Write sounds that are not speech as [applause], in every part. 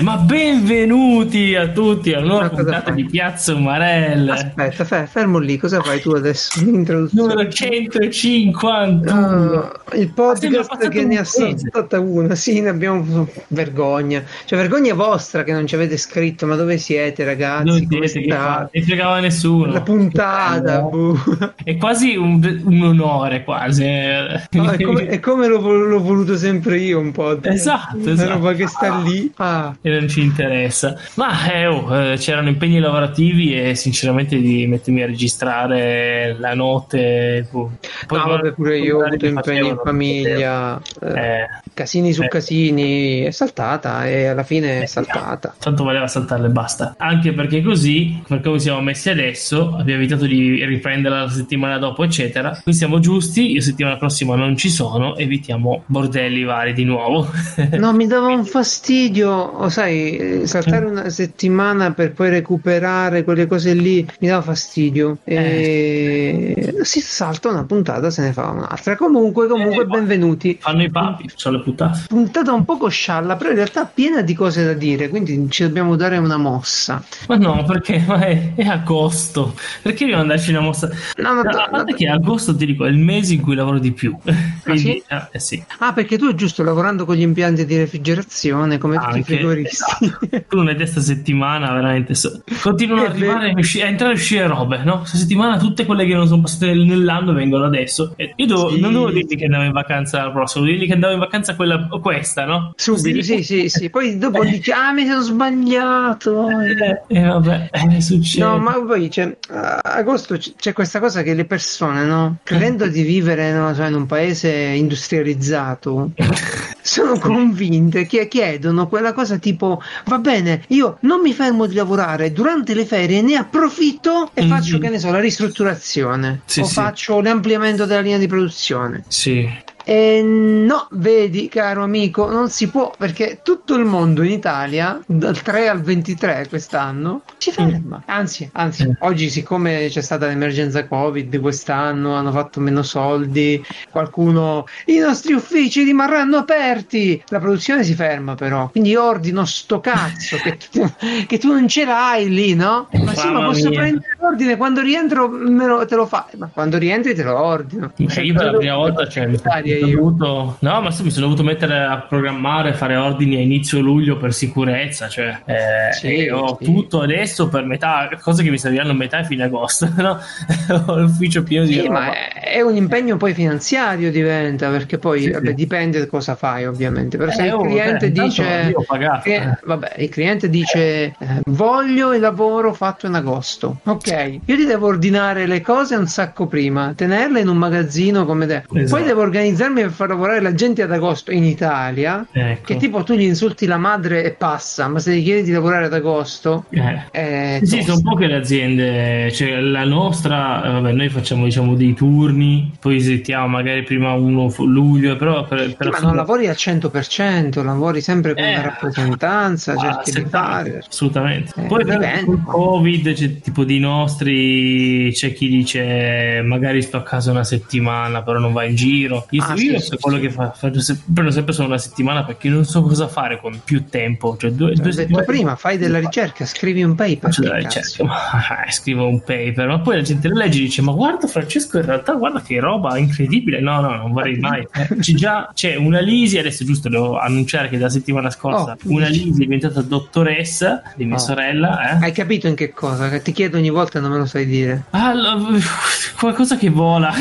ma benvenuti a tutti alla nuova puntata di Piazza Umarella. Aspetta, fer- fermo lì, cosa fai tu adesso? [laughs] Numero 151. Uh, il podcast che ne ha saltata una, sì, ne abbiamo vergogna. Cioè, vergogna vostra che non ci avete scritto, ma dove siete, ragazzi? Non siete che fa? Non fregava nessuno. La puntata, boh. È quasi un, un onore, quasi. No, è, come, è come l'ho, l'ho, voluto sempre io un po'. Esatto, esatto. roba che sta lì. Ah. E non ci interessa. Ma eh, oh, eh, c'erano impegni lavorativi e sinceramente di mettermi a registrare la notte. Boh. Poi no, vabbè, pure io ho avuto impegni in famiglia. Eh, casini su casini. È saltata e alla fine è saltata. Tanto valeva saltarle e basta. Anche perché così, per come siamo messi adesso, abbiamo evitato di riprenderla la settimana dopo, eccetera. Qui siamo giusti. Io settimana prossima non ci sono. Evitiamo bordelli vari di nuovo. [laughs] no, mi dava un fastidio, o sai, saltare una settimana per poi recuperare quelle cose lì mi dava fastidio. E eh. si salta una puntata, se ne fa un'altra. Comunque, comunque, eh, benvenuti. Fanno i papi, sono le puntate. Puntata un poco scialla, però in realtà piena di cose da dire, quindi ci dobbiamo dare una mossa. Ma no, perché ma è, è agosto. Perché dobbiamo andarci una mossa? No, no, a parte no, che agosto ti dico è il mese in cui lavoro di più. Quindi, ah, sì? Eh, sì. ah, perché tu giusto lavorando con gli impianti di refrigerazione come tutti i frigoristi. Esatto. tu non hai questa settimana veramente so. continuano ad arrivare a entrare e uscire robe, no? Questa settimana tutte quelle che non sono passate nell'anno vengono adesso. Io devo, sì. non devo dirgli che andavo in vacanza la prossima, devo dirgli che andavo in vacanza quella o questa, no? Subito, sì, sì, sì. Poi dopo [laughs] dici "Ah, mi sono sbagliato". E eh, eh, vabbè, [laughs] eh, succede. No, ma poi c'è a agosto c'è questa cosa che le persone, no? Credendo di vivere no, cioè, in un paese industrializzato [laughs] sono convinte che chiedono quella cosa tipo va bene io non mi fermo di lavorare durante le ferie ne approfitto e mm-hmm. faccio che ne so la ristrutturazione sì, o sì. faccio l'ampliamento della linea di produzione sì e no, vedi, caro amico, non si può perché tutto il mondo in Italia, dal 3 al 23 quest'anno, si ferma. Anzi, anzi, mm. oggi, siccome c'è stata l'emergenza Covid quest'anno, hanno fatto meno soldi, qualcuno, i nostri uffici rimarranno aperti. La produzione si ferma, però. Quindi ordino sto cazzo che tu, [laughs] che tu non ce l'hai lì, no? Ma sì, ma posso mia. prendere l'ordine quando rientro, me lo, te lo fai. Ma quando rientri, te lo ordino. Ma io per la prima volta c'è dovuto, no, ma mi sono dovuto mettere a programmare, fare ordini a inizio luglio per sicurezza. Cioè, eh, sì, ho sì. tutto adesso per metà, cose che mi serviranno a metà e fine agosto. [laughs] No? [laughs] ho l'ufficio pieno di sì, roba. ma è un impegno poi finanziario diventa perché poi Sì, vabbè, sì. dipende da cosa fai, ovviamente. Però se Eh, il oh, cliente eh, intanto dice. pagato, eh. vabbè, il cliente dice eh, voglio il lavoro fatto in agosto. Ok, io ti devo ordinare le cose un sacco prima, tenerle in un magazzino come te. Poi Esatto. devo organizzarmi per far lavorare la gente ad agosto in Italia. Ecco. Che tipo tu gli insulti la madre e passa, ma se gli chiedi di lavorare ad agosto, Eh. è Sì, tosta. sono poche le aziende, cioè la nostra, eh, vabbè, noi facciamo diciamo dei turni, poi settiamo magari prima uno luglio, però per, per Sì, ma non lavori al 100%, lavori sempre con Eh, una rappresentanza, Ah, cerchi di 70, fare. assolutamente. Eh, Poi dipende. con il Covid, c'è, tipo di nostri, c'è chi dice magari sto a casa una settimana, però non va in giro. Io, Ah, io sì, sì, quello che fa, faccio se- prendo sempre solo una settimana perché non so cosa fare con più tempo. Cioè, due, L'ho due detto settimane- prima, fai della ricerca, scrivi un paper. Faccio della ricerca, ma, eh, scrivo un paper, ma poi la gente lo legge e dice: Ma guarda, Francesco, in realtà, guarda che roba incredibile. No, no, non vorrei mai. [laughs] Eh, c'è già c'è una Lisi, adesso giusto devo annunciare che da settimana scorsa Oh, una. Lisi è diventata dottoressa di mia Oh. sorella. Eh? Hai capito in che cosa? Che ti chiedo ogni volta e non me lo sai dire. Ah, lo- [laughs] qualcosa che vola.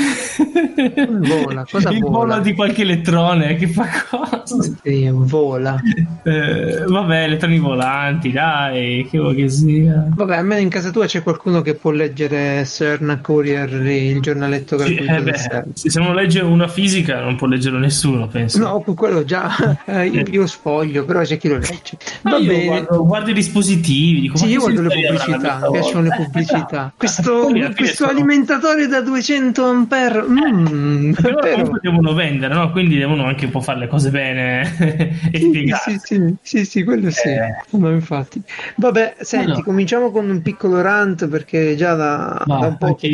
Vola, cosa Il vola? volo di qualche elettrone che fa cosa. Sì, vola. Eh, vabbè, elettroni volanti, dai, che vuoi che sia. Vabbè, almeno in casa tua c'è qualcuno che può leggere CERN Courier, il giornaletto Sì, eh beh, se non legge una fisica non può leggerlo nessuno, penso. No, quello già [laughs] eh, io, io sfoglio, però c'è chi lo legge. Ma Va io bene. guardo, guardo i dispositivi. Dico, Sì, io guardo le pubblicità, mi piacciono le? Eh, pubblicità. Qualità. Questo, questo alimentatore da 200 ampere. Mm, però comunque devono vendere, no? Quindi devono anche un po' fare le cose bene [laughs] e sì, spiegare. Sì, sì, sì, sì, quello sì. Eh. No, infatti. Vabbè, senti, no. cominciamo con un piccolo rant perché già da, Va, da un po' che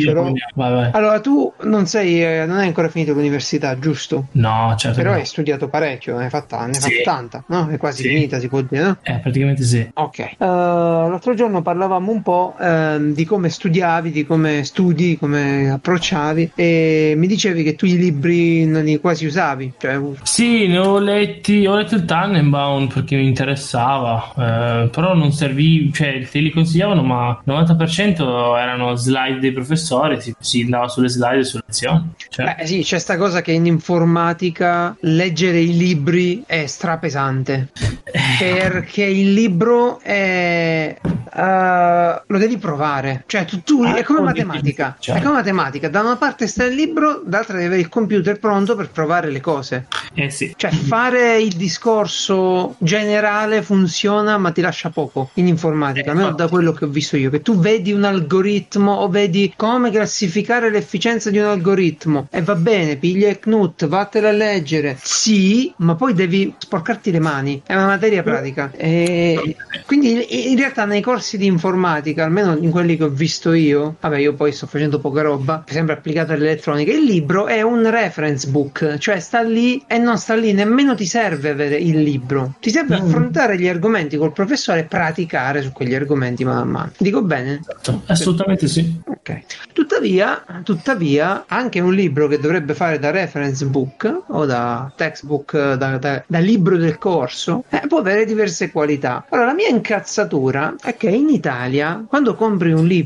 vai. Allora, tu non sei, eh, non hai ancora finito l'università, giusto? No, certo. Però no. hai studiato parecchio, ne hai fatta, ne hai sì. fatta tanta, no? È quasi sì. finita, si può dire, no? Eh, praticamente sì. Ok. Uh, l'altro giorno parlavamo un po' uh, di come studiavi, di come studi, come approcciavi e mi dicevi che tu i libri non li quasi usavi. Cioè... Sì, ne ho letti, ho letto il Tannenbaum perché mi interessava, eh, però non serviva, cioè te li consigliavano, ma il 90% erano slide dei professori, si, si andava sulle slide e sulle lezioni. Cioè. Beh, sì, c'è sta cosa che in informatica leggere i libri è strapesante perché il libro è uh, lo devi provare, cioè tu, tu ah, è come matematica, è come matematica, da una parte sta il libro, dall'altra devi avere il computer pronto per provare le cose. Eh sì. Cioè fare il discorso generale funziona, ma ti lascia poco in informatica, almeno da quello che ho visto io, che tu vedi un algoritmo o vedi come classificare l'efficienza di un algoritmo e va bene, piglia il Knut, vattene a leggere. Sì, ma poi devi sporcarti le mani, è una materia pratica. E quindi in realtà nei corsi di informatica, almeno in quelli che ho visto io, vabbè io poi sto facendo poca roba, sempre applicata all'elettronica, il libro è un reference book, cioè sta lì e non sta lì, nemmeno ti serve avere il libro, ti serve mm. affrontare gli argomenti col professore e praticare su quegli argomenti mano a mano. Dico bene? Esatto, assolutamente sì. Ok. Tuttavia, tuttavia, anche un libro che dovrebbe fare da reference book o da textbook, da, da, da libro del corso, eh, può avere diverse qualità. Allora, la mia incazzatura è che in Italia, quando compri un libro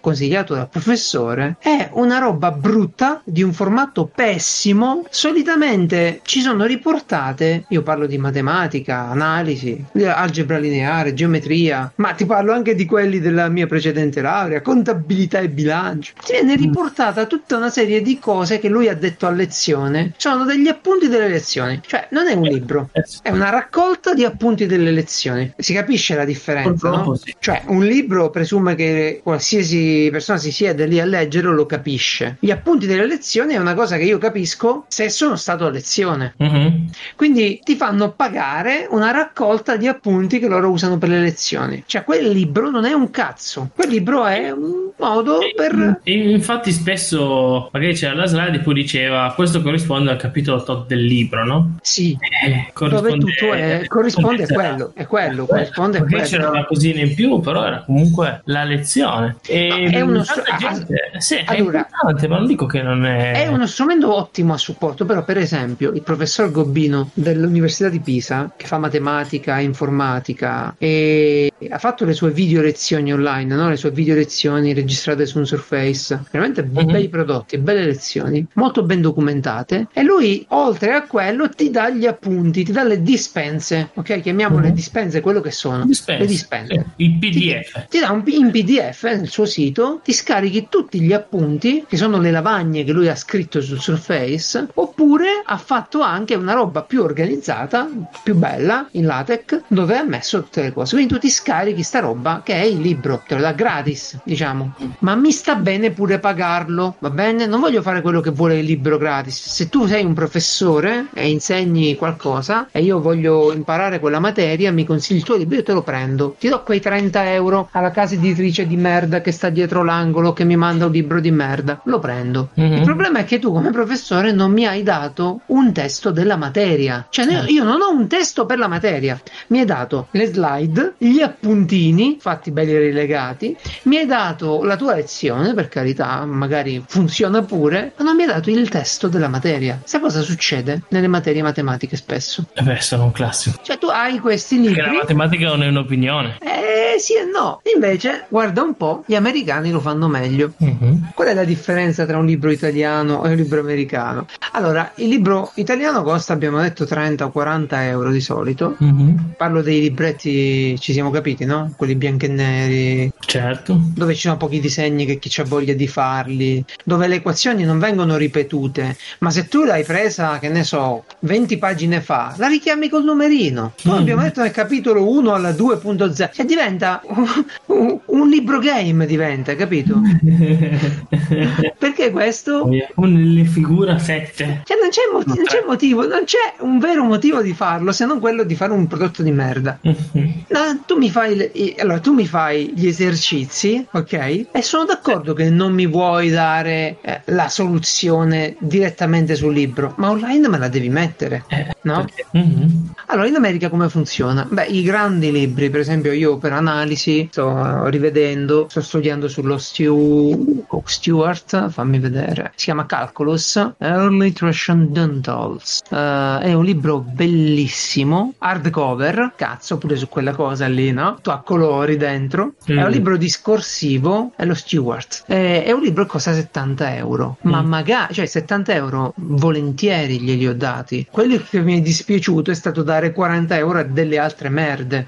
consigliato dal professore, è una roba brutta di un formato pessimo. Solitamente ci sono riportate, io parlo di matematica, analisi, algebra lineare, geometria, ma ti parlo anche di quelli della mia precedente laurea, contabilità e bilancio. Ti viene mm. riportata tutta una serie di cose che lui ha detto a lezione. Sono degli appunti delle lezioni, cioè non è un libro, è una raccolta di appunti delle lezioni. Si capisce la differenza, no? Cioè, un libro presume che qualsiasi persona si siede lì a leggere lo capisce. Gli appunti delle lezioni è una cosa che io capisco se sono stato a lezione. Mm-hmm. Quindi ti fanno pagare una raccolta di appunti che loro usano per le lezioni. Cioè, quel libro non è un cazzo, quel libro è un modo per. E infatti, spesso magari c'era la slide e poi diceva questo corrisponde al capitolo tot del libro, no? Sì, eh, dove tutto è, [laughs] corrisponde a quello, è quello, corrisponde a quello. c'era una cosina in più, però era comunque la lezione. E è uno str- gente, sì, allora, è ma non dico che non è. È uno strumento ottimo a supporto, però, per esempio, il professor Gobbino dell'Università di Pisa, che fa matematica, informatica, e ha fatto le sue video lezioni online, no? le sue video lezioni registrate su un Surface, veramente mm-hmm. bei prodotti, belle lezioni, molto ben documentate. E lui, oltre a quello, ti dà gli appunti, ti dà le dispense, ok? Chiamiamole mm-hmm. dispense quello che sono. Dispense. Le dispense. Il PDF. Ti, ti dà un, in PDF nel suo sito, ti scarichi tutti gli appunti, che sono le lavagne che lui ha scritto sul Surface, oppure ha fatto anche una roba più organizzata, più bella, in LaTeX, dove ha messo tutte le cose. Quindi tu ti scarichi sta roba che è il libro, te lo dà gratis, diciamo. Ma mi sta bene pure pagarlo, va bene? Non voglio fare quello che vuole il libro gratis. Se tu sei un professore e insegni qualcosa e io voglio imparare quella materia, mi consigli il tuo libro, io te lo prendo. Ti do quei 30 euro alla casa editrice di merda che sta dietro l'angolo che mi manda un libro di merda. Lo prendo. Mm-hmm. Il problema è che tu come professore non mi hai dato un testo della materia. Cioè certo. io non ho un testo per la materia. Mi hai dato le slide, gli appuntini fatti belli rilegati, mi hai dato la tua lezione, per carità, magari funziona pure, ma non mi hai dato il testo della materia. Sai cosa succede nelle materie matematiche spesso? Eh beh, sono un classico. Cioè tu hai questi libri... Perché la matematica non è un'opinione. Eh sì e no. Invece, guarda un po', gli americani lo fanno meglio. Mm-hmm. Qual è la differenza tra un libro italiano e un libro americano? Allora, il libro libro italiano costa, abbiamo detto, 30 o 40 euro di solito. Mm-hmm. Parlo dei libretti, ci siamo capiti, no? Quelli bianchi e neri. Certo. Dove ci sono pochi disegni che chi ha voglia di farli, dove le equazioni non vengono ripetute, ma se tu l'hai presa, che ne so, 20 pagine fa, la richiami col numerino. Noi mm. abbiamo detto nel capitolo 1 alla 2.0, cioè diventa un, un libro game, diventa, capito? [laughs] Perché questo? Con le figure 7. Cioè non c'è, mot- non c'è, motivo, non c'è un vero motivo di farlo se non quello di fare un prodotto di merda. no, tu mi fai le, allora tu mi fai gli esercizi, ok? E sono d'accordo che non mi vuoi dare eh, la soluzione direttamente sul libro, ma online me la devi mettere, eh, no? Mm-hmm. Allora in America come funziona? Beh, i grandi libri, per esempio io per analisi sto rivedendo, sto studiando sullo Stu Stewart, fammi vedere, si chiama Calculus, Early Transcendentals, uh, è un libro bellissimo, hardcover, cazzo pure su quella cosa lì, no? Tu a colori dentro, mm. è un libro discorsivo, è lo Stewart, è, è un libro che costa 70 euro, mm. ma magari, cioè 70 euro volentieri glieli ho dati, quello che mi è dispiaciuto è stato dare 40 euro a delle altre merde.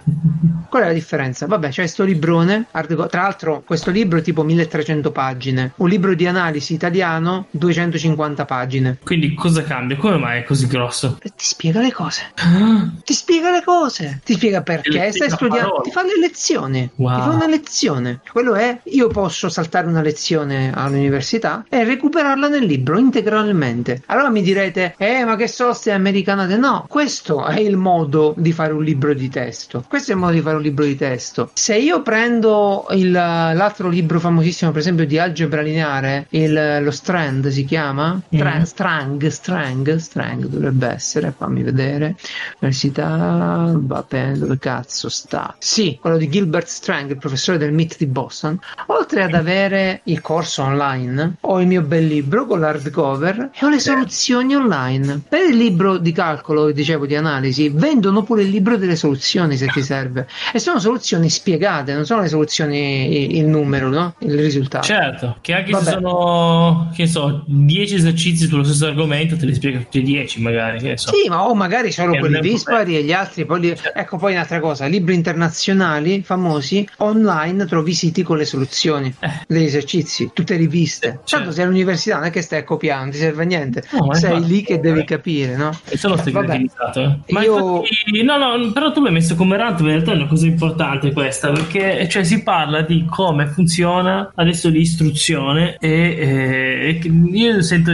Qual è la differenza? Vabbè, c'è questo librone, tra l'altro questo libro è tipo 1300 pagine, un libro di analisi italiano 250 pagine. Quindi cosa cambia? Come mai è così grosso? Ti spiega le cose. Ah. Ti spiega le cose. Ti spiega perché stai studiando. Ti fa le lezioni. Wow. Ti fa una lezione. Quello è, io posso saltare una lezione all'università e recuperarla nel libro integralmente. Allora mi direte, eh, ma che soste americanate? No, questo è il modo di fare un libro di testo. Questo è il modo di fare un libro di testo. Se io prendo il, l'altro libro famosissimo, per esempio, di algebra lineare, il, lo Strand si chiama? Tra, mm. Strang, Strang, Strang dovrebbe essere, fammi vedere. Università, vabbè, dove cazzo sta? Sì, quello di Gilbert Strang, il professore del MIT di Boston. Oltre ad avere il corso online, ho il mio bel libro con l'hardcover e ho le soluzioni online. Per il libro di calcolo, dicevo, di analisi, vendono pure il libro delle soluzioni se ti serve. E sono soluzioni spiegate, non sono le soluzioni il numero, no? Il risultato. Certo, che anche Vabbè. se sono, che so, 10 esercizi sullo stesso argomento, te li spiega tutti e 10 magari. So. Sì, ma o magari solo quelli dispari e gli altri. Poi li... certo. Ecco poi un'altra cosa, libri internazionali famosi, online trovi siti con le soluzioni eh. degli esercizi, tutte riviste. Eh, certo. Tanto sei all'università, non è che stai copiando, non ti serve a niente. No, sei lì che devi capire, no? E se lo stai utilizzato, eh. Ma io... infatti, no, no, però tu l'hai messo come rant, in realtà è una cosa importante questa, perché cioè, si parla di come funziona adesso l'istruzione e, eh, io sento,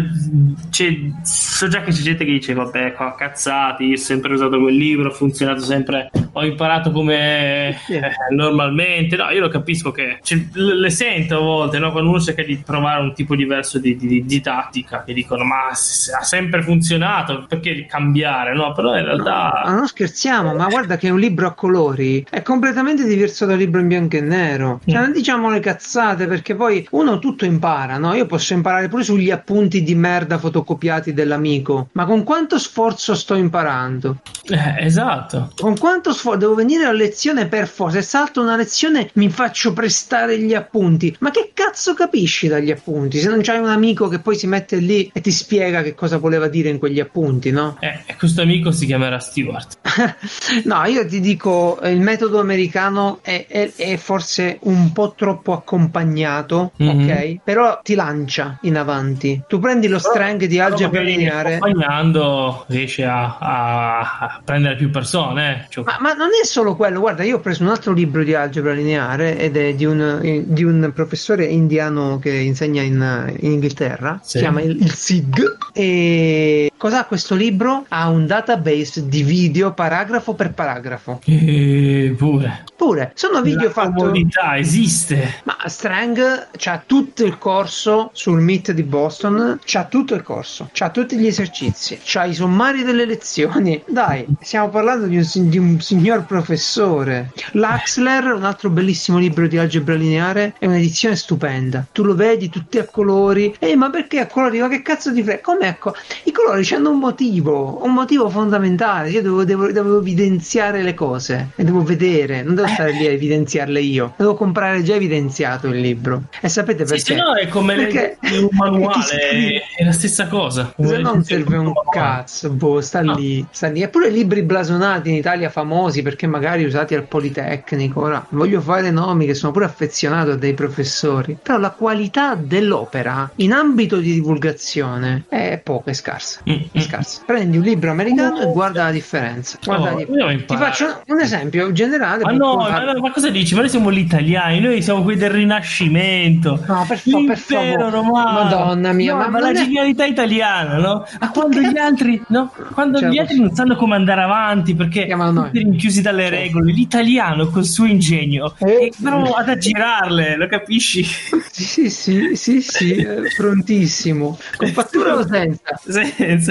so già che c'è gente che dice vabbè, qua cazzati, ho sempre usato quel libro, ha funzionato sempre, ho imparato come eh, normalmente, no, io lo capisco che cioè, le sento a volte, no? quando uno cerca di provare un tipo diverso di, di, di tattica, che dicono ma ha sempre funzionato, perché cambiare, no? Però in realtà... No, non scherziamo, ma guarda che un libro a colori è completamente diverso dal libro in bianco e nero, cioè non diciamo le cazzate perché poi uno tutto impara, no? Io posso imparare pure sugli appunti di merda fotocopiati dell'amico, ma con quanto sforzo sto imparando? Eh, esatto. Con quanto sforzo devo venire a lezione per forza, se salto una lezione mi faccio prestare gli appunti, ma che cazzo capisci dagli appunti? Se non c'hai un amico che poi si mette lì e ti spiega che cosa voleva dire in quegli appunti, no? Eh, questo amico si chiamerà Stewart. [laughs] no, io ti dico, il metodo americano è, è, è forse un po' troppo accompagnato, mm-hmm. ok? Però ti lancia in avanti. Tu prendi lo strength di algebra lineare. Accompagnando riesce a, a, prendere più persone. Eh? Cioè... Ma, ma, non è solo quello, guarda, io ho preso un altro libro di algebra lineare ed è di un, di un professore indiano che insegna in, in Inghilterra, sì. si chiama il, il SIG. E cos'ha questo libro? Ha un database di video paragrafo per paragrafo. E pure. Pure. Sono video fatti. La comunità esiste. Ma Strang c'ha tutto il corso sul Meet di Boston, c'ha tutto il corso, c'ha tutti gli esercizi, c'ha i sommari delle lezioni. Dai, stiamo parlando di un, di un signor professore. L'Axler, un altro bellissimo libro di algebra lineare, è un'edizione stupenda. Tu lo vedi tutti a colori. Ehi, ma perché a colori? Ma che cazzo di frega? Come ecco? I colori c'hanno un motivo, un motivo fondamentale. Io devo, devo, devo, evidenziare le cose e devo vedere, non devo stare lì a evidenziarle io. Devo comprare già evidenziato il libro. E sapete perché? Sì, se no è come perché... un manuale, [laughs] è la stessa cosa. Se non serve un cazzo, boh, sta no. lì, sta lì. Eppure libri blasonati in Italia famosi perché magari usati al Politecnico. Ora voglio fare nomi che sono pure affezionato a dei professori. Però la qualità dell'opera in ambito di divulgazione è poca, è scarsa. Mm. Scarsa. Prendi un libro americano e guarda la differenza. Guarda oh, la differenza. Ti faccio un esempio generale. Ma no, ma, ma, cosa dici? Ma noi siamo gli italiani, noi siamo quelli del Rinascimento. No, per, fa- per favore. Romano. Madonna mia, no, ma, ma la genialità italiana, no? Ma quando gli altri, no? Quando gli altri non sanno come andare avanti perché sono rinchiusi dalle certo. regole, l'italiano col suo ingegno eh, è bravo ad aggirarle, lo capisci? Sì, sì, sì, sì, [laughs] eh, prontissimo. Con fattura o senza? Senza.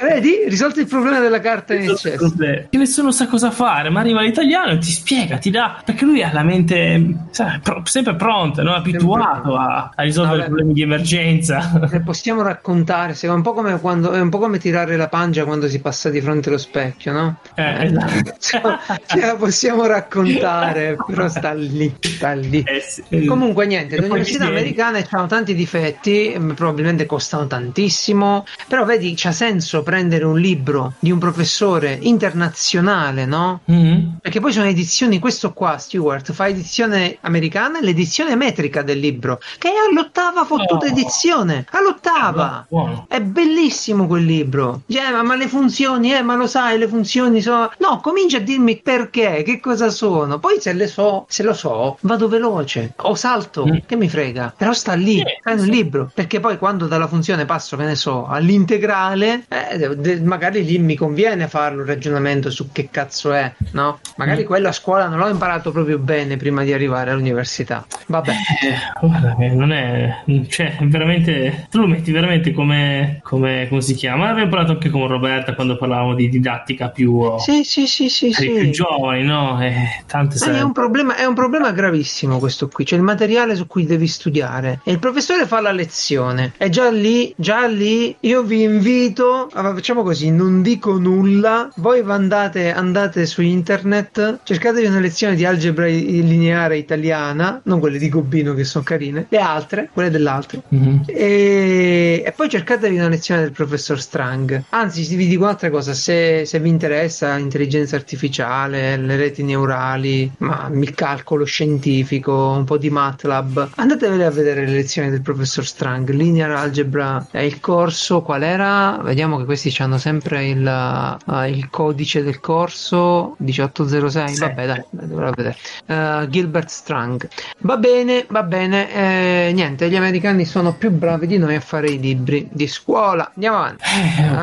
Vedi? Risolto il problema della carta in eccesso. Che nessuno sa cosa fare, ma arriva l'italiano e ti spiega, ti dà, perché lui ha la mente sai, pro, sempre pronta, no? abituato a, a, risolvere Vabbè. problemi di emergenza. Le possiamo raccontare, è un, po come quando, è un po' come tirare la pancia quando si passa di fronte allo specchio, no? Eh, esatto. [laughs] Ce la possiamo raccontare, però sta lì, sta lì. Eh sì. Comunque niente, le università americane hanno tanti difetti, probabilmente costano tantissimo, però vedi, c'ha senso prendere un libro di un professore internazionale, no? Mm-hmm. Perché poi sono edizioni, questo qua, Stewart, fa edizione americana e l'edizione metrica del libro, che è all'ottava fottuta oh. edizione, all'ottava! Oh, è bellissimo quel libro. Cioè, ma, ma, le funzioni, eh, ma lo sai, le funzioni sono... No, comincia a dirmi perché, che cosa sono. Poi se le so, se lo so, vado veloce o salto, mm. che mi frega. Però sta lì, è un libro, perché poi quando dalla funzione passo, che ne so, all'integrale, eh, de- magari lì mi conviene farlo un ragionamento su che cazzo è, no? Magari mm. quello a scuola non l'ho imparato proprio bene prima di arrivare all'università. Vabbè. Eh, guarda che non è... Cioè, veramente... Tu lo metti veramente come... come, come si chiama? Abbiamo parlato anche con Roberta quando parlavamo di didattica più... Sì, sì, sì, sì. sì. più giovani, no? Eh, tante è, un problema, è un problema gravissimo questo qui. C'è il materiale su cui devi studiare e il professore fa la lezione. E già lì, già lì, io vi invito... Facciamo così, non dico nulla. Voi andate, andate su internet, cercatevi una lezione di algebra lineare italiana, non quelle di Gobino che sono carine, le altre, quelle dell'altro. Mm-hmm. E, e, poi cercatevi una lezione del professor Strang. Anzi, vi dico un'altra cosa: se, se vi interessa l'intelligenza artificiale, le reti neurali, ma il calcolo scientifico, un po' di MATLAB, andatevele a vedere le lezioni del professor Strang. Linear Algebra è il corso, qual era? Vediamo che questi hanno sempre il, uh, il codice del corso 1806. Sì. Vabbè, dai, dovrò vedere. Uh, Gilbert Strang. Va bene, va bene. Eh, niente, gli americani sono più bravi di noi a fare i libri di scuola. Andiamo avanti. Uh,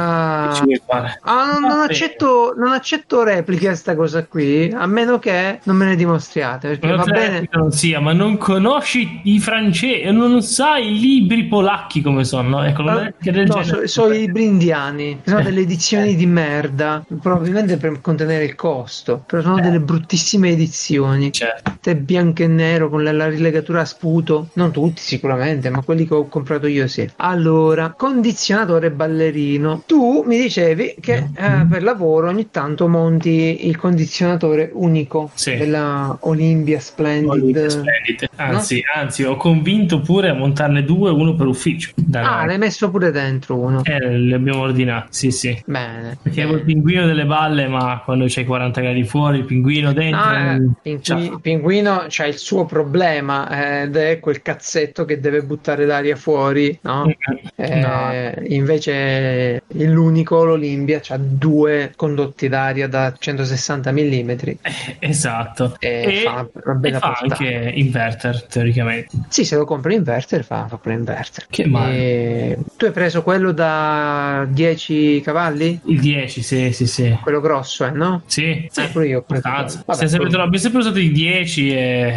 ah, non, non, accetto, non accetto repliche a sta cosa qui, a meno che non me ne dimostriate. Perché non va bene. Non sia, ma non conosci i francesi, non sai i libri polacchi come sono. Ecco, uh, no, sono so i libri indiani, sono delle edizioni di merda, probabilmente per contenere il costo, però sono delle bruttissime edizioni. Certo. Te bianco e nero con la, la rilegatura a sputo, non tutti sicuramente, ma quelli che ho comprato io sì. Allora, condizionatore ballerino. Tu mi dicevi che eh, per lavoro ogni tanto monti il condizionatore unico sì. della Olympia Splendid. Olympia Splendid. Anzi, no? anzi, ho convinto pure a montarne due, uno per ufficio. Da... Ah, l'hai messo pure dentro uno. Eh, li abbiamo ordinati, sì, sì. Bene. Perché avevo il pinguino delle balle, ma quando c'hai 40 gradi fuori, il pinguino dentro. Ah, il pinguino, pinguino c'ha il suo problema eh, ed è quel cazzetto che deve buttare l'aria fuori, no? Eh, no. Invece l'unico, l'Olimpia, ha due condotti d'aria da 160 mm. Eh, esatto. E, e fa, una bella e fa anche inverter, teoricamente. Sì, se lo compri inverter fa, fa pure inverter. Che male. E... Tu hai preso quello da 10 cavalli? Il 10, sì, sì, sì. Quello grosso, eh, no? Sì, sì. Ah, pure io. Vabbè, sempre, abbiamo sempre usato i 10 e...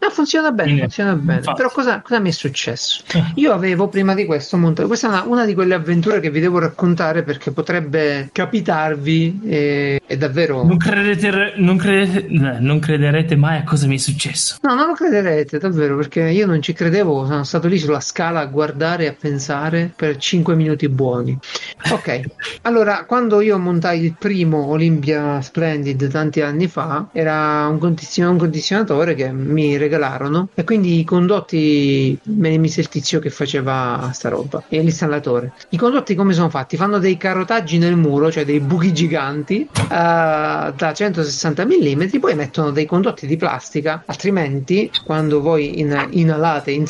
No, funziona bene, Quindi, funziona bene. Infatti. Però cosa, cosa, mi è successo? Eh. Io avevo prima di questo montato... Questa è una, una, di quelle avventure che vi devo raccontare perché potrebbe capitarvi e, e davvero... Non credete, non, credete, non crederete mai a cosa mi è successo. No, non lo crederete, davvero, perché io non ci credevo, sono stato lì sulla scala a guardare e a pensare per 5 minuti buoni. Ok, allora quando io montai il primo Olympia Splendid tanti anni fa, era un, condizio- un condizionatore che mi regalarono e quindi i condotti me ne mise il tizio che faceva sta roba e l'installatore. I condotti come sono fatti? Fanno dei carotaggi nel muro, cioè dei buchi giganti uh, da 160 mm, poi mettono dei condotti di plastica, altrimenti quando voi in- inalate, in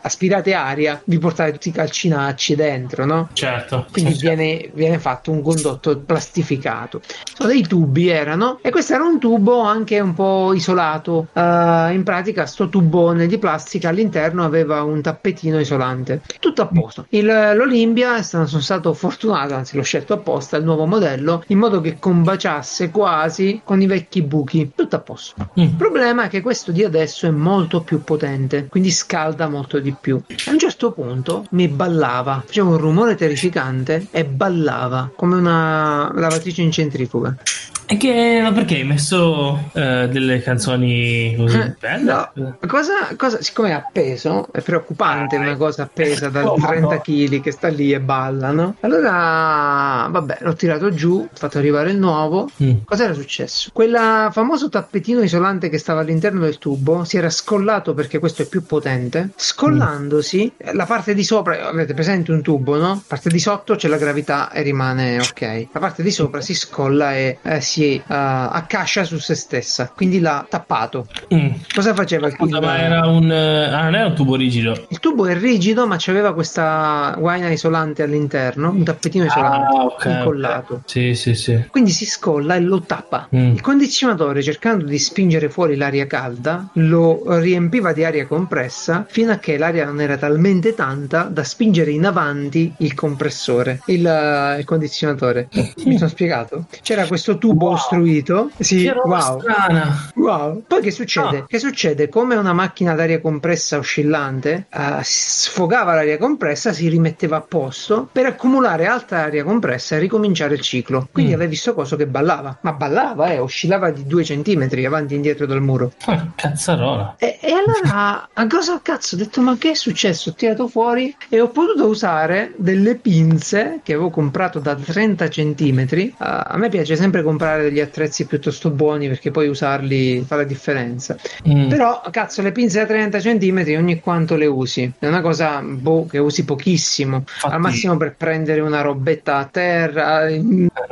aspirate aria, vi portate tutti i calcinacci dentro, no? Certo. Quindi certo. viene, viene fatto un condotto plastificato. Sono dei tubi erano e questo era un tubo anche un po' isolato. Uh, in pratica sto tubone di plastica all'interno aveva un tappetino isolante. Tutto a posto. Il, L'Olimpia sono stato fortunato, anzi l'ho scelto apposta, il nuovo modello, in modo che combaciasse quasi con i vecchi buchi. Tutto a posto. Mm. Il problema è che questo di adesso è molto più potente, quindi scalda molto di più. A un certo punto mi ballava, faceva un rumore terrificante e ballava come una lavatrice in centrifuga. E che, ma perché hai messo uh, delle canzoni così eh, belle? No. Cosa, cosa, siccome è appeso, è preoccupante ah, una cosa appesa da oh, 30 kg che sta lì e balla, no? Allora, vabbè, l'ho tirato giù, ho fatto arrivare il nuovo. Mm. Cosa era successo? Quel famoso tappetino isolante che stava all'interno del tubo si era scollato perché questo è più potente. Scollandosi, mm. la parte di sopra, avete presente un tubo, no? La parte di sotto c'è la gravità e rimane ok. La parte di sopra si scolla e eh, si uh, accascia su se stessa, quindi l'ha tappato. Mm. Cosa faceva il tubo? Ma era un, uh, ah, non era un tubo rigido. Il tubo è rigido, ma c'aveva questa guaina isolante all'interno, un tappetino isolante ah, okay, incollato. Okay. Sì, sì, sì. Quindi si scolla e lo tappa. Mm. Il condizionatore, cercando di spingere fuori l'aria calda, lo riempiva di aria compressa fino a che l'aria non era talmente tanta da spingere in avanti il compressore, il, uh, il condizionatore. [laughs] Mi sono spiegato? C'era questo tubo wow. ostruito. Sì, wow. Strana. wow. Poi che succede? Ah. Che succede? Come una macchina d'aria compressa oscillante, uh, sfogava l'aria compressa, si rimetteva a posto per accumulare altra aria compressa e ricominciare il ciclo. Quindi mm. avevi visto coso che ballava, ma ballava, eh, oscillava di due centimetri avanti e indietro dal muro. Ah, cazzarola. E, e allora, [laughs] a cosa cazzo? Ho detto, ma che è successo? Ho tirato fuori e ho potuto usare delle pinze che avevo comprato da 30 centimetri. Uh, a me piace sempre comprare degli attrezzi piuttosto buoni perché poi usarli fa la differenza. Mm. Però, cazzo, le pinze da 30 cm ogni quanto le usi? È una cosa boh, che usi pochissimo. Infatti... Al massimo per prendere una robetta a terra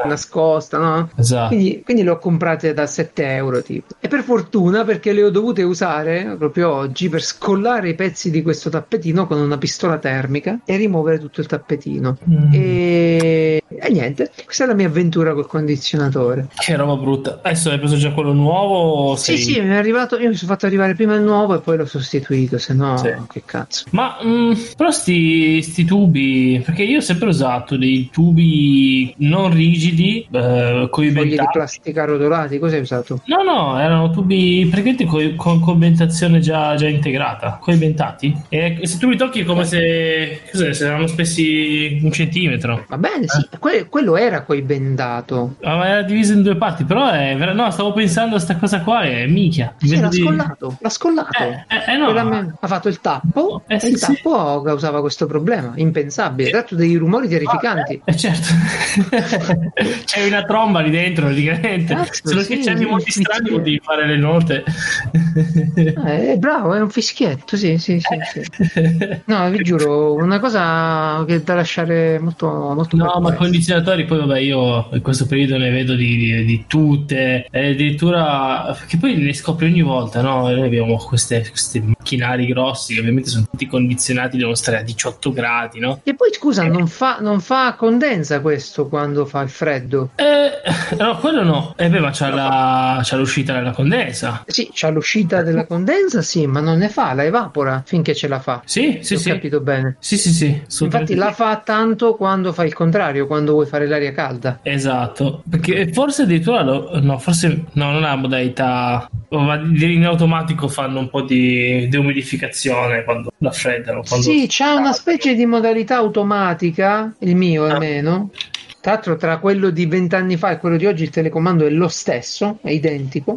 nascosta, no? Esatto. Quindi, quindi le ho comprate da 7 euro tipo. E per fortuna perché le ho dovute usare proprio oggi per scollare i pezzi di questo tappetino con una pistola termica e rimuovere tutto il tappetino. Mm. E... e niente, questa è la mia avventura col condizionatore. Che roba brutta. Adesso hai preso già quello nuovo? Sei... Sì, sì, mi è arrivato. Io mi sono fatto arrivare prima il nuovo e poi l'ho sostituito. Se no, sì. che cazzo. Ma mh, mm, però sti, sti, tubi, perché io ho sempre usato dei tubi non rigidi, eh, coibentati. di plastica rotolati, cosa hai usato? No, no, erano tubi praticamente co- con coibentazione già, già integrata, coibentati. E se tu li tocchi è come se, cos'è, se erano spessi un centimetro. Va bene, sì, eh. que- quello era coibentato. Ah, ma era diviso in due parti, però è ver- no, stavo pensando a sta cosa qua è minchia. Sì, l'ha di... scollato, l'ha scollato. Eh, eh, eh no. Me... Ha fatto il tappo eh, e il sì, tappo sì. causava questo problema, impensabile. Ha dato dei rumori terrificanti. Eh, certo. [laughs] C'è una tromba lì dentro praticamente. Cazzo, Se non sì, c'è molti strani potevi fare le note. eh, bravo, è un fischietto, sì, sì, sì, sì. No, vi giuro, una cosa che da lasciare molto, molto No, ma condizionatori poi vabbè, io in questo periodo ne vedo di, di, di tutte, e addirittura che poi le scopri ogni volta, no? Noi abbiamo queste, questi macchinari grossi che ovviamente sono tutti condizionati, devono stare a 18 gradi, no? E poi scusa, non fa, non fa condensa questo quando fa il freddo? Eh, no, quello no. E eh, beh, ma c'ha, la, c'ha l'uscita della condensa. Sì, c'ha l'uscita della condensa, sì, ma non ne fa, la evapora finché ce la fa. Sì, sì, sì. Ho capito bene. Sì, sì, sì. Infatti la fa tanto quando fa il contrario, quando vuoi fare l'aria calda. Esatto, perché forse addirittura lo, no, forse no, non ha modalità ma in automatico fanno un po' di deumidificazione quando la freddano. Quando... Sì, c'è una specie di modalità automatica, il mio almeno, Tra l'altro, tra quello di vent'anni fa e quello di oggi, il telecomando è lo stesso, è identico.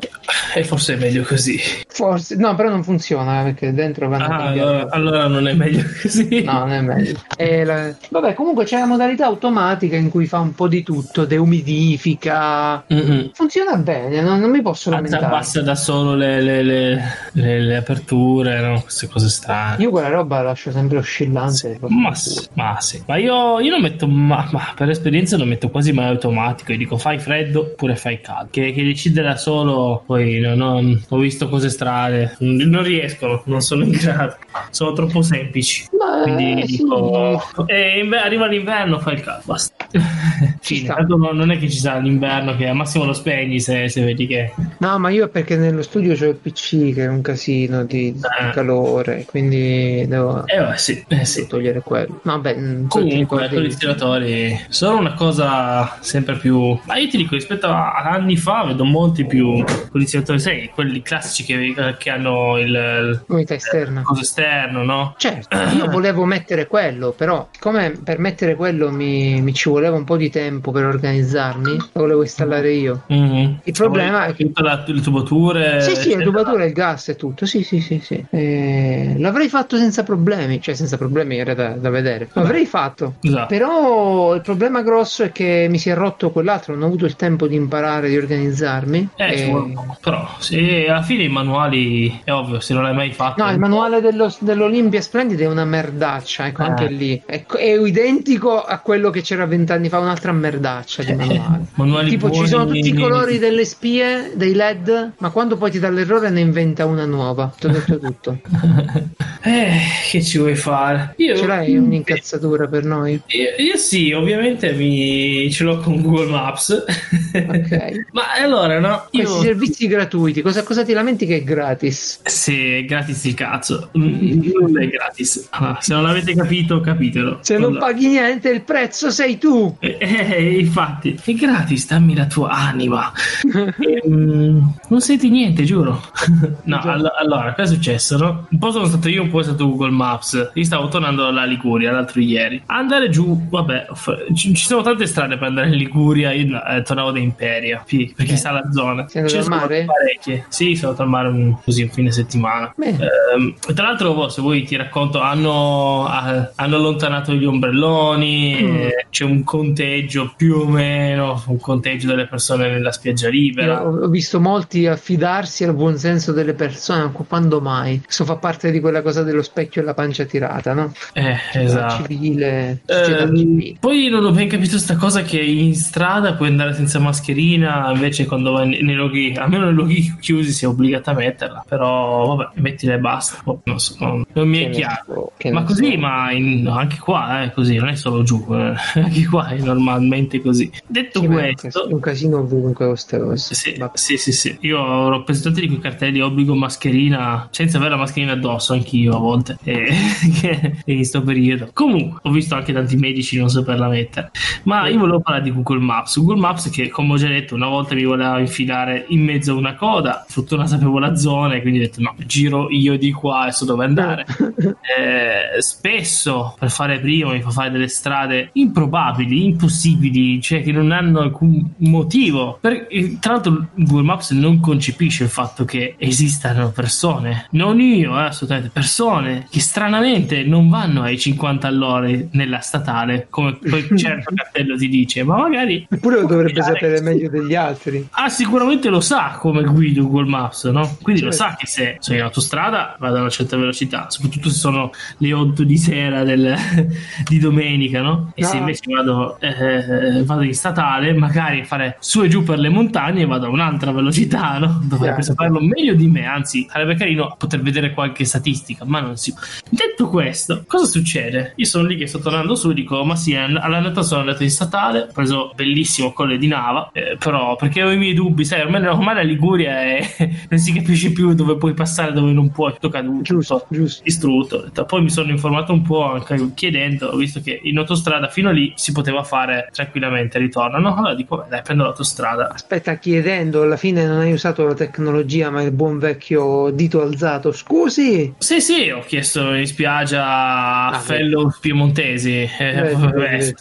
E forse è meglio così. Forse, no, però non funziona perché dentro vanno ah, allora, allora, non è meglio [laughs] così. No, non è meglio. La... Vabbè, comunque c'è la modalità automatica in cui fa un po' di tutto, deumidifica. Mm-hmm. Funziona bene, non, non mi posso lamentare. Abbassa da solo le, le, le, le, aperture, no? queste cose strane. Io quella roba la lascio sempre oscillante. Ma, sì, ma sì, ma io, io non metto, ma, ma, per esperienza non metto quasi mai automatico. Io dico fai freddo oppure fai caldo. Che, che decide da solo, poi no, no, ho visto cose strane, non riescono, non sono in grado, sono troppo semplici. Ma, Quindi sì. dico, e inver- arriva l'inverno, fai il caldo, basta. [laughs] Fine. Tanto non è che ci sarà l'inverno che al massimo lo spegni se, se vedi che. No, ma io perché nello studio c'ho il PC che è un casino di, di Eh. calore, quindi devo Eh, beh, sì, eh, sì. togliere quello. No, beh, mm, Comunque, i condizionatori sono una cosa sempre più. Ma io ti dico, rispetto a anni fa, vedo molti più condizionatori, sai, quelli classici che, che hanno il, il l'unità esterna. coso esterno, no? Certo, [clears throat] io volevo mettere quello, però siccome per mettere quello mi, mi ci voleva un po' di tempo per organizzarmi, lo volevo installare io. Mhm. Il problema è che- la- le tubature. Sì, sì, le tubature, il gas e tutto. Sì, sì, sì, sì. Eh, l'avrei fatto senza problemi, cioè senza problemi era da, da vedere. L'avrei fatto. Esatto. Però il problema grosso è che mi si è rotto quell'altro, non ho avuto il tempo di imparare, di organizzarmi. Eh, ci E- vuole. Però, sì, alla fine i manuali è ovvio, se non l'hai mai fatto. No, il manuale dello- dell'Olimpia Splendid è una merdaccia, ecco, Eh. anche lì. È, è identico a quello che c'era vent'anni fa, un'altra merdaccia di manuale. Manuali Tipo, ci buoni- sono tutti i colori delle spie, dei LED, ma quando poi ti dà l'errore ne inventa una nuova. Ti ho detto tutto. [laughs] eh, che ci vuoi fare? Io, Ce l'hai un'incazzatura per noi? Io, io sì, ovviamente mi ce l'ho con Google Maps. Ok. [laughs] Ma allora, no? Io... Questi servizi gratuiti, cosa, cosa ti lamenti che è gratis? Sì, è gratis il cazzo. Mm, Nulla è gratis. Ah, se non l'avete capito, capitelo. Se non Allora- paghi niente, il prezzo sei tu. Eh, eh, infatti, è gratis, dammi la tua anima. [laughs] Ehm, non senti niente, giuro. [laughs] no, allo- allora, cosa è successo? No? Un po' sono stato io, un po' è stato Google Maps. Io stavo tornando dalla Liguria l'altro ieri. Andare giù, vabbè, ci, ci sono tante strade per andare in Liguria. Io eh, tornavo da Imperia, sì, perché Ok. sa la zona. Sei andato al mare? Parecchie. Sì, sono andato al mare un, così un fine settimana. Ehm, tra l'altro, boh, se vuoi ti racconto, hanno, ah, hanno allontanato gli ombrelloni, Mm. eh, c'è un conteggio più o meno, un conteggio delle persone nella spiaggia Io libera. ho ho visto molti affidarsi al buon senso delle persone, quando mai? Questo fa parte di quella cosa dello specchio e la pancia tirata, no? Eh, esatto. Civile, civile. poi non ho ben capito sta cosa che in strada puoi andare senza mascherina, invece quando vai nei luoghi, almeno nei luoghi chiusi sei obbligato a metterla, però vabbè, mettila e basta. Boh, non, so, non, non mi Che è ne chiaro. so, che Ma così, so. ma in- no, anche qua è così, non è solo giù, eh, [laughs] anche qua è normalmente così. Detto Sì, ma questo, un casino ovunque queste cose. sì, Vabbè. sì, sì, sì. Io ho presentato di quei cartelli obbligo mascherina senza avere la mascherina addosso, anch'io a volte. [laughs] E, che- in questo periodo. Comunque, ho visto anche tanti medici non saperla mettere. Ma io volevo parlare di Google Maps. Google Maps, che come ho già detto, una volta mi voleva infilare in mezzo a una coda. Fortuna sapevo la zona, e quindi ho detto: no, giro io di qua e so dove andare. [laughs] Eh, spesso per fare prima mi fa fare delle strade improbabili, impossibili, cioè che non hanno alcun motivo. Per- e, tra l'altro, Google Maps non concepisce il fatto che esistano persone, non io, eh, assolutamente, persone che stranamente non vanno ai 50 all'ora nella statale, come poi [laughs] certo cartello ti dice, ma magari. Eppure lo dovrebbe sapere meglio degli altri. Ah, sicuramente lo sa come guido Google Maps, no? Quindi lo Certo. sa che se sono in autostrada vado a una certa velocità, soprattutto se sono le 8 di sera del- [laughs] di domenica, no? E se No. invece vado, eh, vado in statale, magari fare su e giù per le montagne vado a un'altra velocità, no? Dovrebbe Chiaro. saperlo meglio di me, anzi, sarebbe carino poter vedere qualche statistica, ma non si. Detto questo, cosa succede? Io sono lì che sto tornando su, dico, ma sì, all'andata sono andato in statale, ho preso bellissimo Colle di Nava, eh, però perché ho i miei dubbi, sai, ormai, [laughs] ormai la Liguria è, [laughs] non si capisce più dove puoi passare dove non puoi, tutto caduto, Giusto, giusto. distrutto. Poi mi sono informato un po' anche chiedendo, ho visto che in autostrada fino lì si poteva fare tranquillamente il ritorno, no? Allora dico, beh, dai, prendo l'autostrada. Aspetta, chiedendo, alla fine non hai usato la tecnologia, ma il buon vecchio dito alzato. Scusi, Sì, sì, ho chiesto in spiaggia Ah, fellow piemontesi. Eh, Vedi, vabbè, vedi.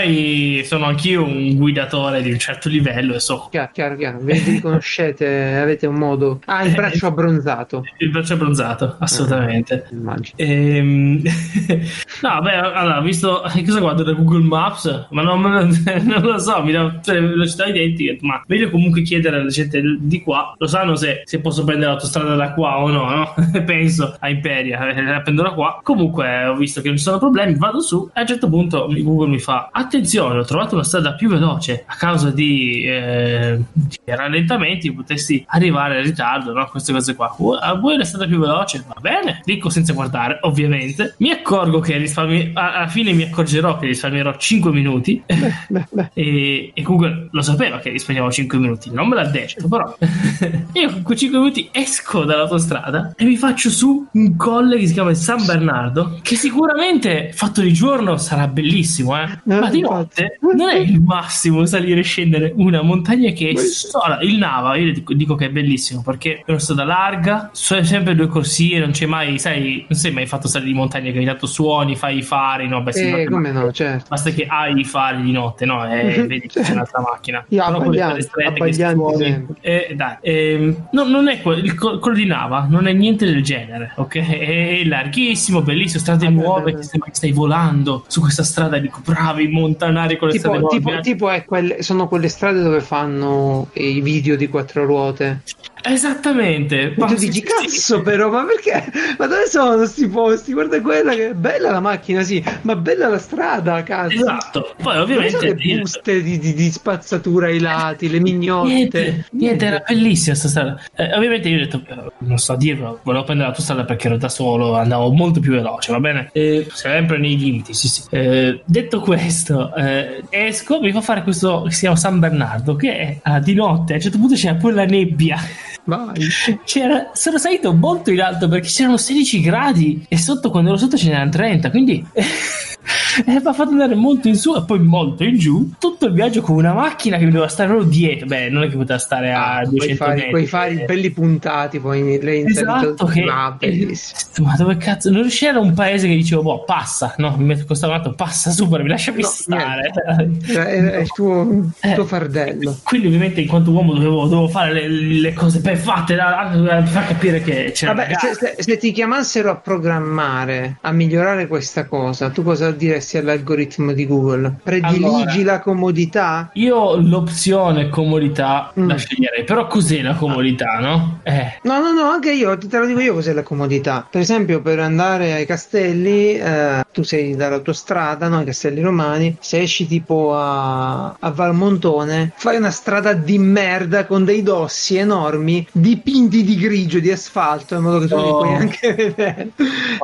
Eh, ormai sono anch'io un guidatore di un certo livello e so Chiaro, chiaro, chiaro. Vi riconoscete, avete un modo. Ah, il braccio abbronzato. il braccio abbronzato, assolutamente. Immagino. Ehm, [laughs] no, beh, allora, visto cosa guardo da Google Maps, ma non, non [laughs] lo so, mi dà tutte le velocità identiche, ma meglio comunque chiedere alla gente di qua, lo sanno se, se posso prendere l'autostrada da qua o no, no? [laughs] Penso a Imperia, eh, la prendo da qua. Comunque ho visto che non ci sono problemi, vado su e a un certo punto Google mi fa, attenzione, ho trovato una strada più veloce a causa di, eh, di rallentamenti, potresti arrivare in ritardo, no? Queste cose qua. Vuoi ah, vuoi la strada più veloce? Va bene, dico senza guardare, ovviamente. Mi accorgo che risparmi- a- alla fine mi accorgerò che risparmierò 5 minuti. Beh, beh. [laughs] E, e Google lo sapeva che risparmiavo 5 minuti, non me l'ha detto, però [laughs] io con quei 5 minuti esco dall'autostrada e mi faccio su un colle che si chiama San Bernardo, che sicuramente fatto di giorno sarà bellissimo, eh? ma di notte non è il massimo salire e scendere una montagna che è Ma- sola. Il Nava, io dico, dico che è bellissimo perché è una strada larga, sono sempre due corsie, non c'è mai, sai, non sei mai fatto salire di montagna che ogni tanto suoni, fai i fari, no? Beh, sì, Eh, come no, certo. Basta che hai i fari di notte, no? [laughs] E Mhm, vedi che c'è un'altra macchina. Io Però quelle strette. Eh, dai, ehm, no, non è que- il co- quello di Nava, non è niente del genere, ok? È larghissimo, bellissimo, strade Ah, beh, nuove, beh, beh. sembra che stai volando su questa strada, dico bravi montanari con le strade Tipo, nuove. tipo, tipo è quelle- sono quelle strade dove fanno i video di quattro ruote. Esattamente. Ma tu dici, cazzo, però, ma perché? Ma dove sono questi posti? Guarda quella che è bella la macchina, sì, ma bella la strada, cazzo. Esatto. Poi ovviamente le buste di, di- di spazzatura ai lati, le mignotte? Niente, niente, era bellissima sta strada. Eh, ovviamente io ho detto, eh, non so dirlo, volevo prendere l'autostrada perché ero da solo, andavo molto più veloce, va bene? Eh, sempre nei limiti, sì, sì. Eh, detto questo, eh, esco, mi fa fare questo che si chiama San Bernardo, che è ah, di notte, a un certo punto c'era poi la nebbia. Vai. [laughs] C'era, sono salito molto in alto perché c'erano 16 gradi e sotto quando ero sotto ce n'erano 30, quindi [laughs] [laughs] eh, mi ha fatto andare molto in su e poi molto in giù. Tutto il viaggio con una macchina che mi doveva stare proprio dietro. Beh, non è che poteva stare a Ah, 200 quei fari, metri. quei fari belli puntati poi in Esatto, che bellissimo. ma dove cazzo non c'era un paese che dicevo boh passa no mi metto questo lato passa super mi lasciami No, stare È, è il tuo, il tuo Eh, fardello. quindi ovviamente in quanto uomo dovevo, dovevo fare le, le cose ben fatte da- far capire che c'era Vabbè, se, se- se ti chiamassero a programmare, a migliorare questa cosa, tu cosa diresti all'algoritmo di Google? Prediligi Allora. la comodità? io l'opzione comodità Mm. la sceglierei però cos'è la comodità no? eh No, no, no, anche io, te lo dico io cos'è la comodità. Per esempio, per andare ai castelli, eh, tu sei dall'autostrada, no, ai castelli romani, se esci tipo a, a Valmontone, fai una strada di merda con dei dossi enormi dipinti di grigio, di asfalto, in modo che tu non li Oh. puoi neanche vedere.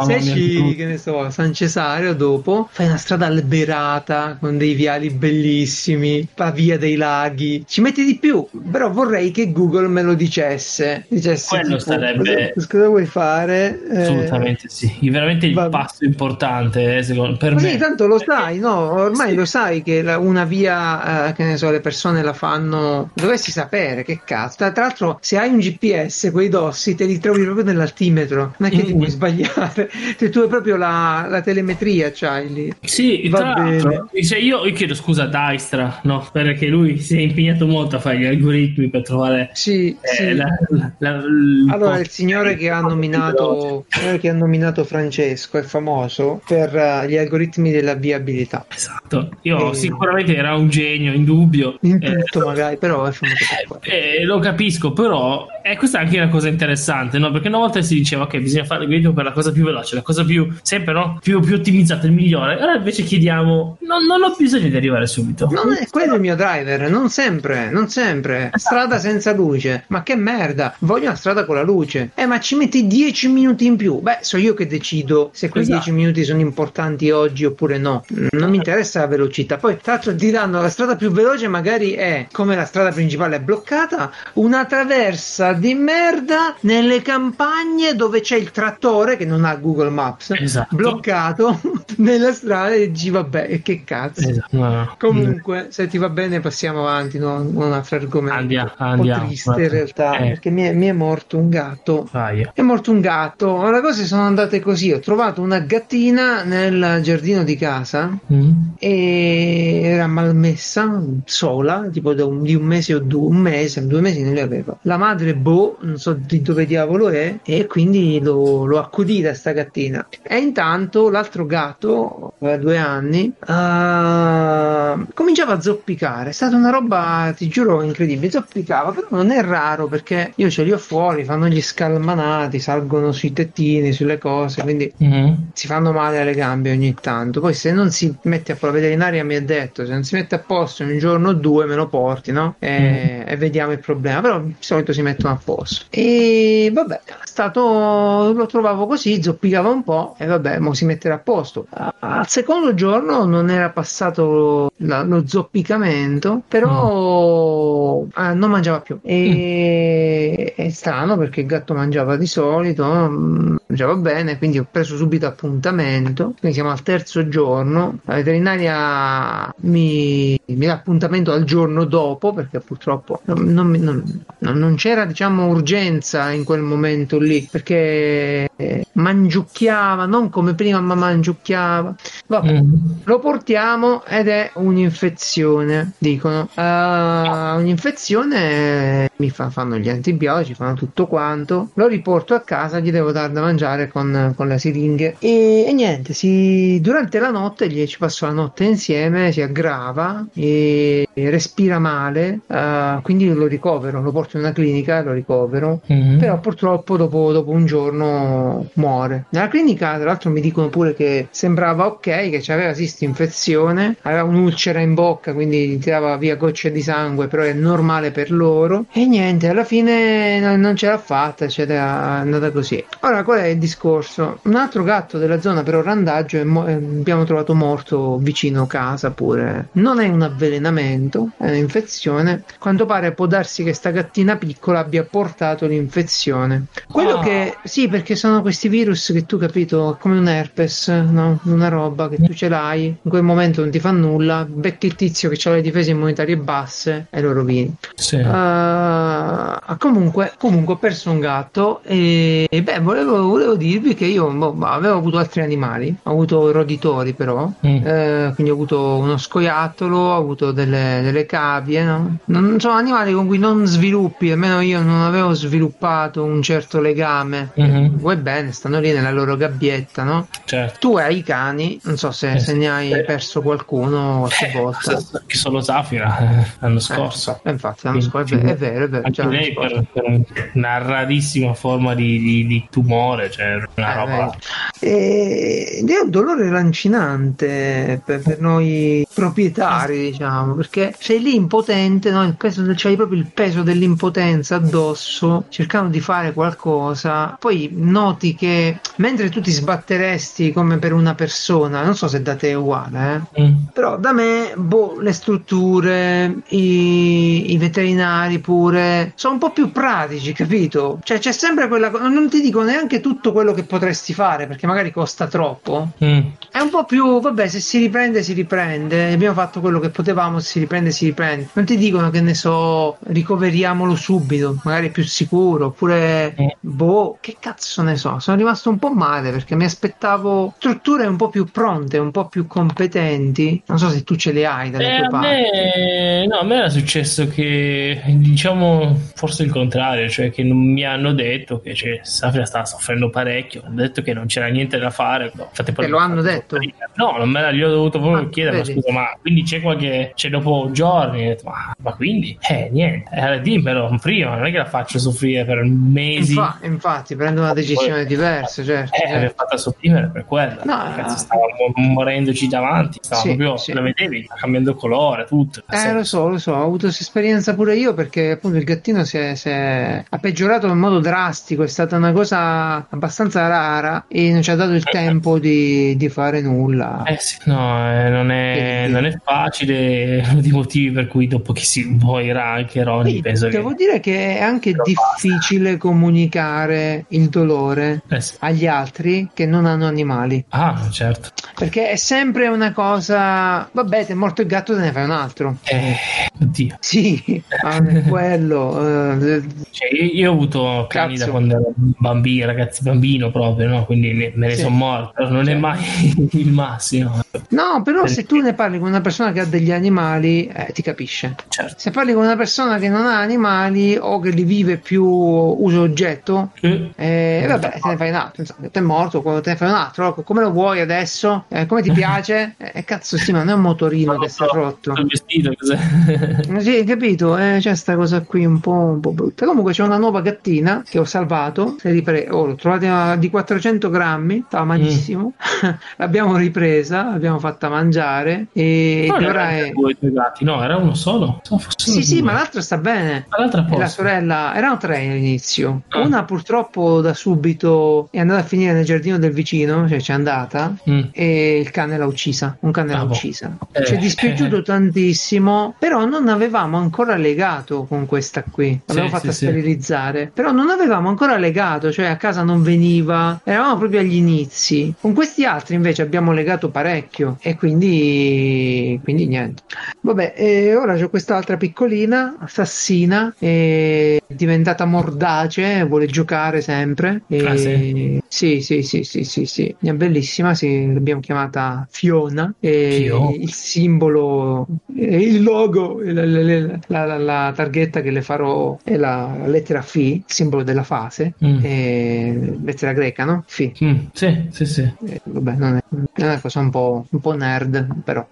Se esci, che ne so, a San Cesario dopo, fai una strada alberata con dei viali bellissimi, la via dei laghi. Ci metti di più, però vorrei che Google me lo dicesse. Dicesse Quello sarebbe- Cosa, cosa vuoi fare? Eh, assolutamente sì veramente il vabbè. passo importante eh, secondo, per Ma me sì, tanto lo Perché- sai, no? Ormai Sì. lo sai che la- una via, eh, che ne so, le persone la fanno. Dovessi sapere che cazzo. Tra l'altro, se hai un GPS, quei dossi te li trovi proprio nell'altimetro. Non è che ti Mm. puoi sbagliare. [laughs] Se tu hai proprio la, la telemetria, c'hai lì. Sì, Va tra l'altro, cioè io, io chiedo scusa a Dijkstra, no? Perché lui si è impegnato molto a fare gli algoritmi per trovare Sì, eh, sì. la- la- la- il Allora, il signore che ha il nominato, il che ha nominato Francesco è famoso per eh, gli algoritmi della viabilità. Esatto, io Eh. sicuramente era un genio, indubbio. In Eh, tutto, magari, però è famoso per. Eh, lo capisco, però eh, questa è anche una cosa interessante, no? Perché una volta si diceva che bisogna fare l'algoritmo per la cosa più veloce, la cosa più sempre no? più, più ottimizzata, il migliore. Ora invece chiediamo: no, non ho bisogno di arrivare subito. Non è quello il mio driver, non sempre, non sempre. Strada senza luce, ma che merda, voglio una strada con la luce. Eh, ma ci metti 10 minuti in più. Beh, so io che decido se quei Esatto. 10 minuti sono importanti oggi oppure no. Non mi interessa la velocità. Poi, tra l'altro, ti danno la strada più veloce, magari è come la strada principale è bloccata, una traversa di merda nelle campagne dove c'è il trattore che non ha Google Maps Esatto. bloccato [laughs] nella strada e dici vabbè, che cazzo. Esatto, no, no. Comunque, se ti va bene passiamo avanti, no? un altro argomento. Andiamo, un andiamo, po' triste in realtà, eh. perché mi è, mi è, morto un gatto. Vai. È morto un gatto, ma le cose sono andate così, ho trovato una gattina nel giardino di casa mm. e era malmessa, sola, tipo un, di un mese o due, un mese, due mesi non le aveva. La madre, boh, non so di dove diavolo è, e quindi l'ho, l'ho accudita sta gattina. E intanto l'altro gatto, aveva due anni, uh, cominciava a zoppicare. È stata una roba, ti giuro, incredibile. Zoppicava, però non è raro perché io ce li ho fuori, fanno gli scalmanati, salgono sui tettini, sulle cose, quindi mm-hmm. si fanno male alle gambe ogni tanto. Poi se non si mette a posto, la veterinaria mi ha detto, se non si mette a posto un giorno o due me lo porti, no? E, mm-hmm. e vediamo il problema. Però di solito si mettono a posto. E vabbè, è stato, lo trovavo così, zoppicava un po' e vabbè, mo si metterà a posto. Al secondo giorno non era passato la, lo zoppicamento, però mm. eh, non mangiava più. E mm. è strano perché il gatto mangiava di solito, mangiava bene, quindi ho preso subito appuntamento. Quindi siamo al terzo giorno. La veterinaria mi, mi dà appuntamento al giorno dopo perché purtroppo non, non, non, non c'era diciamo urgenza in quel momento lì perché mangiucchiava, non come prima ma mangiucchiava. Vabbè, mm. lo portiamo ed è un'infezione, dicono. Uh, un'infezione mi fa, fanno gli antibiotici, fanno tutto quanto. Lo riporto a casa, gli devo dare da mangiare con, con le siringhe. E, e niente, si, durante la notte gli ci passo la notte insieme, si aggrava e, e respira male, uh, quindi lo ricovero, lo porto in una clinica e lo ricovero. Mm. Però purtroppo dopo, dopo un giorno muore. Nella clinica, tra l'altro, mi dicono pure che sembrava ok, che aveva sì infezione, aveva un'ulcera in bocca, quindi tirava via gocce di sangue, però è normale per loro. E niente, alla fine non ce l'ha fatta, cioè è andata così. Ora, qual è il discorso? Un altro gatto della zona, però randaggio, mo- abbiamo trovato morto vicino casa pure. Non è un avvelenamento, è un'infezione. Quanto pare può darsi che sta gattina piccola abbia portato l'infezione. Quello oh. che sì, perché sono questi virus che tu capito come un herpes, no? Una roba che tu ce l'hai, in quel momento non ti fa nulla, becchi il tizio che ha le difese immunitarie basse e lo rovini. Sì. Uh, comunque, comunque ho perso un gatto e, e beh, volevo, volevo, dirvi che io boh, avevo avuto altri animali, ho avuto roditori però, mm. eh, quindi ho avuto uno scoiattolo, ho avuto delle, delle cavie, no? non sono animali con cui non sviluppi, almeno io non avevo sviluppato un certo legame. Mm-hmm. Vuoi bene, stanno lì nella loro gabbietta, no? Certo. Tu hai i cani, non so se, eh, se ne hai eh. perso qualcuno qualche eh, volta. Che sono Zafira eh, l'anno scorso. Eh, infatti, l'anno scorso è vero, è vero. Anche lei per, per, una rarissima forma di, di, di tumore, cioè una roba. Ed è un dolore lancinante per, per noi proprietari, diciamo, perché sei lì impotente, no? il peso, c'hai proprio il peso dell'impotenza addosso, cercando di fare qualcosa, poi noti che mentre tu ti sbatteresti come per una persona, non so se da te è uguale, eh? mm. però da me, boh, le strutture, i, i, veterinari pure, sono un po' più pratici, capito? Cioè c'è sempre quella cosa, non ti dico neanche tutto quello che potresti fare, perché magari costa troppo, mm. è un po' più, vabbè, se si riprende, si riprende, abbiamo fatto quello che potevamo, si riprende, si riprende. Non ti dicono che ne so, ricoveriamolo subito, magari è più sicuro, oppure, mm. boh, che cazzo ne so, sono rimasto un po' male perché mi aspettavo strutture un po' più pronte, un po' più competenti. Non so se tu ce le hai dalle eh, tue parti. Me, no, a me era successo che, diciamo, forse il contrario, cioè che non mi hanno detto che cioè, Safia stava soffrendo parecchio, hanno detto che non c'era niente da fare. Infatti, poi lo hanno detto? No, non me l'ha, gli ho dovuto proprio ah, chiedere, ma scusa, ma quindi c'è qualche, c'è dopo giorni? Detto, ma, ma, quindi? Eh, niente, eh, dimmelo prima, non è che la faccio soffrire per mesi. Infa- infatti, prendo una decisione diversa, certo. Eh, certo. fatta sopprimere per quello. No, stava morendoci davanti, stava sì, proprio, sì. lo vedevi, cambiando colore, tutto. Eh, lo so, lo so, ho avuto questa esperienza pure io perché appunto il gattino si è, si è, ha peggiorato in modo drastico, è stata una cosa abbastanza rara e non ci ha dato il tempo di, di fare nulla. Eh sì, no, eh, non, è, non, è, facile, uno dei motivi per cui dopo che si muoirà anche Ronnie, penso devo che... dire che è anche difficile basta. comunicare il dolore eh sì. agli altri che non hanno animali. Ah, certo. Perché è sempre una cosa, vabbè, ti è morto il gatto, te ne fai un altro. Eh, oddio. Sì, ma quello. Eh, cioè, io ho avuto cani da quando ero bambino, ragazzi, bambino proprio, no? Quindi me ne sì. sono morto, non cioè. è mai [laughs] il massimo. No, però Perché... se tu ne parli con una persona che ha degli animali, eh, ti capisce. Certo. Se parli con una persona che non ha animali o che li vive più uso oggetto, sì. eh, vabbè, te ne fai un altro. Insomma, te è morto, te ne fai un altro. Come lo vuoi adesso? Eh, come ti [laughs] piace? Eh, cazzo, sì, ma non è un motorino che si è rotto. Il vestito, cos'è? [laughs] sì, capito? Eh, c'è sta cosa qui un po', un po' brutta. Comunque c'è una nuova gattina che ho salvato. Ripre- oh, l'ho trovata di 400 grammi, stava malissimo. Mm. [laughs] L'abbiamo ripresa, l'abbiamo fatta mangiare. E no, ora è. Due, due gatti, no, era uno solo. Sì, due. sì, ma l'altro sta bene. L'altra la sorella, erano tre all'inizio. Ah. Una purtroppo da subito è andata a finire nel giardino del vicino, cioè c'è andata. Mm. E il cane l'ha uccisa. Un cane ah, l'ha boh. uccisa. Eh, Ci è dispiaciuto eh. tantissimo, però non avevamo ancora legato con questa qui. L'avevo sì, fatta sì, sterilizzare, sì. però non avevamo ancora legato, cioè a casa non veniva, eravamo proprio agli inizi. Con questi altri invece abbiamo legato parecchio e quindi, quindi niente. Vabbè, e ora c'ho quest'altra piccolina, assassina, è diventata mordace, vuole giocare sempre. E... Ah, sì? Sì, sì, sì, sì, sì, sì. È bellissima, sì, l'abbiamo chiamata Fiona. E Fio. il simbolo, il logo, la, la, la, la, targhetta che le farò è la lettera F, il simbolo della fase, mm. e, lettera greca, no? F. Mm, sì, sì, sì. Eh, vabbè, non è, è una cosa un po', un po' nerd, però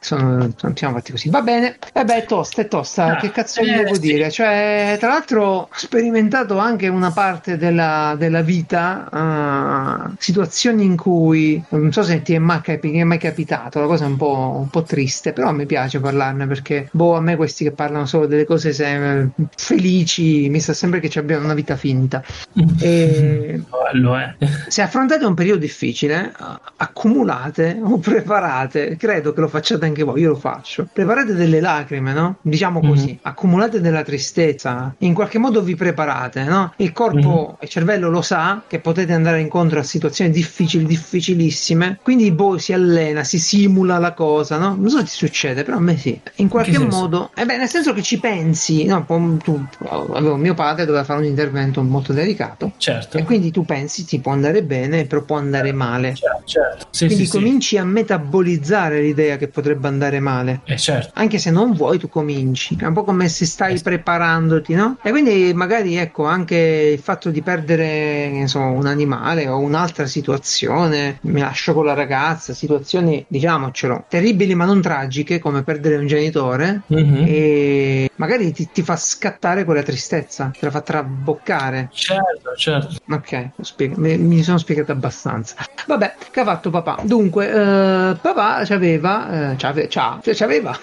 sono, sono, siamo fatti così. Va bene, e beh, è tosta, è tosta, ah, che cazzo eh, devo sì. dire? Cioè, tra l'altro ho sperimentato anche una parte della, della vita, uh, situazioni in cui, non so se ti è mai, capi- è mai capitato, la cosa è un po', un po' triste, però mi piace parlarne perché, boh, a me questi che parlano solo delle cose se- felici, mi sa sempre che ci abbiano una vita finta. E [laughs] lo è. Se affrontate un periodo difficile, accumulate o preparate, credo che lo facciate anche voi, io lo faccio, preparate delle lacrime, no? Diciamo così, mm-hmm. accumulate della tristezza, in qualche modo vi preparate, no? Il corpo mm-hmm. il cervello lo sa che potete andare incontro a situazioni difficili, difficilissilissime, quindi boh, si allena, si simula la cosa, no? Non so se ti succede, però a me sì. In qualche modo, eh beh, nel senso che ci pensi, no? Tu, avevo mio padre doveva fare un intervento molto delicato, certo. E quindi tu pensi ti può andare bene, però può andare male. Certo, certo. Sì, quindi sì, cominci sì. a metabolizzare l'idea che potrebbe andare male. Eh, certo. Anche se non vuoi, tu cominci. È un po' come se stai eh, preparandoti, no? E quindi magari ecco anche il fatto di perdere so, un animale o un'altra situazione, mi lascio con la ragazza, situazioni diciamocelo terribili ma non tragiche come perdere un genitore mm-hmm. e magari ti, ti, fa scattare quella tristezza, te la fa traboccare. Certo, certo. Ok, spiega, mi, mi, sono spiegato abbastanza. Vabbè, che ha fatto papà? Dunque, eh, papà eh, c'ave, c'ha, cioè c'aveva,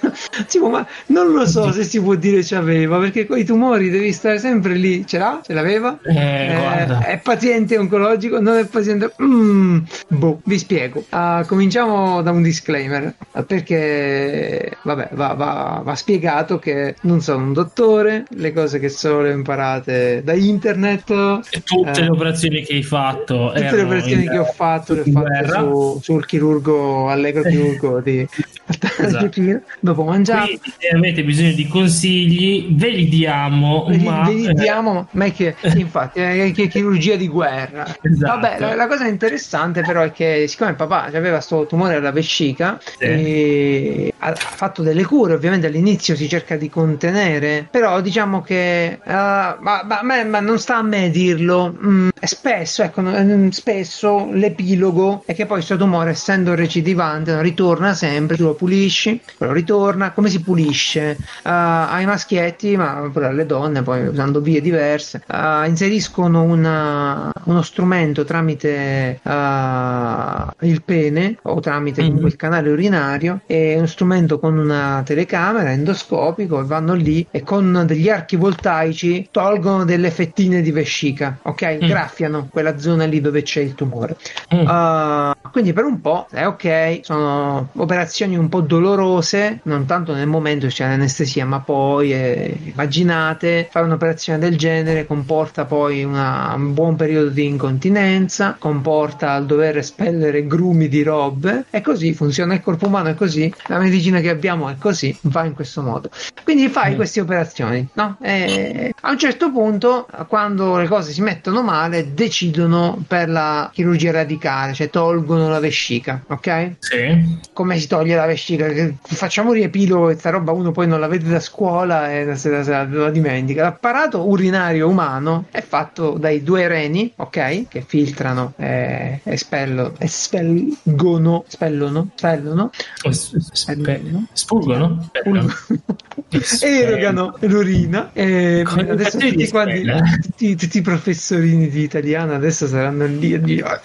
tipo, [laughs] ma non lo so se si può dire c'aveva perché con i tumori devi stare sempre lì. Ce l'ha? Ce l'aveva? Eh, eh, è paziente oncologico? Non è paziente? Mm, boh, vi spiego. Uh, cominciamo da un disclaimer perché, vabbè, va, va, va spiegato che non sono un dottore, le cose che sono le ho imparate da internet. E tutte eh, le operazioni che hai fatto. Tutte le operazioni che ho fatto le ho fatte su, sul chirurgo, allegro chirurgo di esatto. [laughs] dopo mangiare. Quindi se avete bisogno di consigli, ve li diamo. Ve li, ma... ve li diamo, ma è che infatti è che chirurgia di guerra. Esatto. Vabbè, la, la, cosa interessante però è che siccome il papà aveva questo tumore alla vescica sì. ha fatto delle cure, ovviamente all'inizio si cerca di contenere, però diciamo che uh, ma, ma, ma, non sta a me dirlo. Mm, spesso, ecco, mm, spesso l'epilogo è che poi questo tumore essendo recidivante ritorna sempre, tu lo pulisci, lo ritorna. Come si pulisce? Uh, ai maschietti, ma pure alle donne, poi usando vie diverse, uh, inseriscono una, uno strumento tramite uh, il pene o tramite mm-hmm. il canale urinario, è uno strumento con una telecamera endoscopico e vanno lì e con degli archi voltaici tolgono delle fettine di vescica, ok? Mm. Graffiano quella zona lì dove c'è il tumore. Mm. Quindi per un po' è ok, sono operazioni un po' dolorose, non tanto nel momento c'è l'anestesia, ma poi eh, immaginate fare un'operazione del genere comporta poi una, un buon periodo di incontinenza, comporta il dover espellere grumi di robe e così funziona il corpo umano, è così, la medicina che abbiamo è così, va in questo modo. Quindi fai mm. queste operazioni, no? E a un certo punto, quando le cose si mettono male, decidono per la chirurgia radicale, cioè tolgono la vescica, ok? Sì. Come si toglie la vescica? Facciamo riepilo questa roba, uno poi non la vede da scuola e la, la, la, la dimentica. L'apparato urinario umano è fatto dai due reni, ok? Che filtrano e espello, espelgono, spellono, spellono, espellono, spulgono, [laughs] erogano l'urina. E adesso tutti, quanti, tutti, tutti, i professorini di italiano adesso saranno lì a dire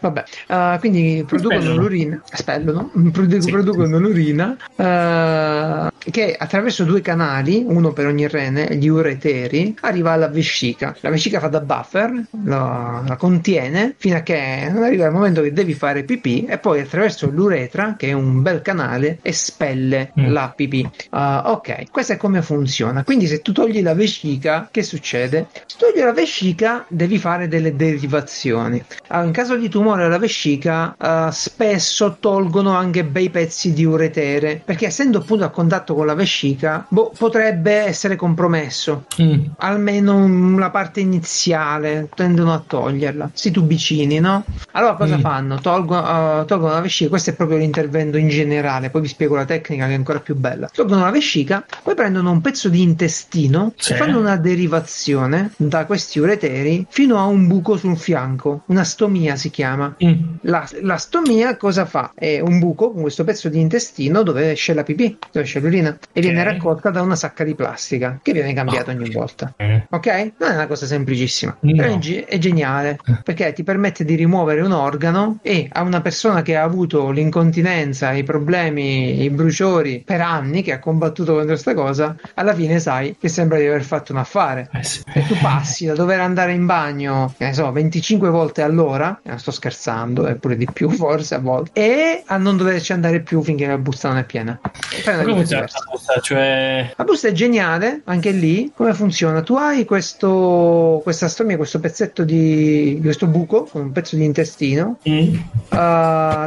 vabbè uh, quindi producono spellono. l'urina spellono produ- sì, producono sì. l'urina uh, che attraverso due canali uno per ogni rene gli ureteri arriva alla vescica la vescica fa da buffer la, la contiene fino a che non arriva il momento che devi fare pipì e poi attraverso l'uretra che è un bel canale espelle mm. la pipì uh, ok questo è come funziona quindi se tu togli la vescica che succede? Se togli la vescica devi fare delle derivazioni. Allora, in caso di tumore alla vescica uh, spesso tolgono anche bei pezzi di uretere perché essendo appunto a contatto con la vescica boh, potrebbe essere compromesso. Mm. Almeno la parte iniziale tendono a toglierla. Si tubicini, no? Allora cosa mm. fanno? Tolgono, uh, tolgono la vescica, questo è proprio l'intervento in generale, poi vi spiego la tecnica che è ancora più bella. Tolgono la vescica, poi prendono un pezzo di intestino sì. e fanno una derivazione da questi ureteri fino a un buco sul fianco, una stomia si chiama. Mm. La, la, stomia cosa fa? È un buco con questo pezzo di intestino dove esce la pipì, dove esce l'urina e okay. viene raccolta da una sacca di plastica che viene cambiata oh. ogni volta. Eh. Ok? Non è una cosa semplicissima, no. però è, è geniale eh. perché ti permette di rimuovere un organo e a una persona che ha avuto l'incontinenza, i problemi, i bruciori per anni, che ha combattuto contro questa cosa, alla fine sai che sembra di aver fatto un affare. Eh sì. E tu passi da dover andare in bagno, che ne so, 25 volte all'ora, non sto scherzando, è pure di più [laughs] forse a volte, e a non doverci andare più finché la busta non è piena. Come funziona la busta? Cioè... La busta è geniale, anche lì. Come funziona? Tu hai questo, questa stomia, questo pezzetto di questo buco, con un pezzo di intestino. Mm. Uh,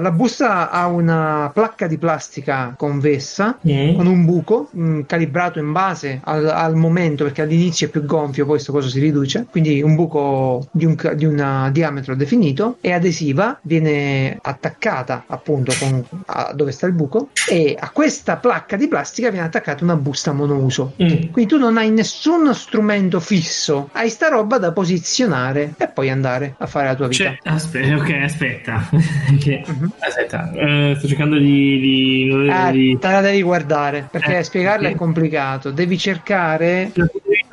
la busta ha una placca di plastica convessa mm. con un buco mh, mm, calibrato in base al, al momento perché all'inizio è più gonfio, poi questo coso si riduce, quindi un buco di un, di un diametro definito, è adesiva, viene attaccata appunto con, a, dove sta il buco e a questa placca di plastica viene attaccata una busta monouso. Mm. Quindi tu non hai nessun strumento fisso, hai sta roba da posizionare e poi andare a fare la tua vita. Cioè, aspetta, ok, aspetta. [laughs] che, uh-huh. Aspetta, uh, sto cercando di... di, eh, di... Te la devi guardare perché eh, spiegarla sì. è complicato. Devi cercare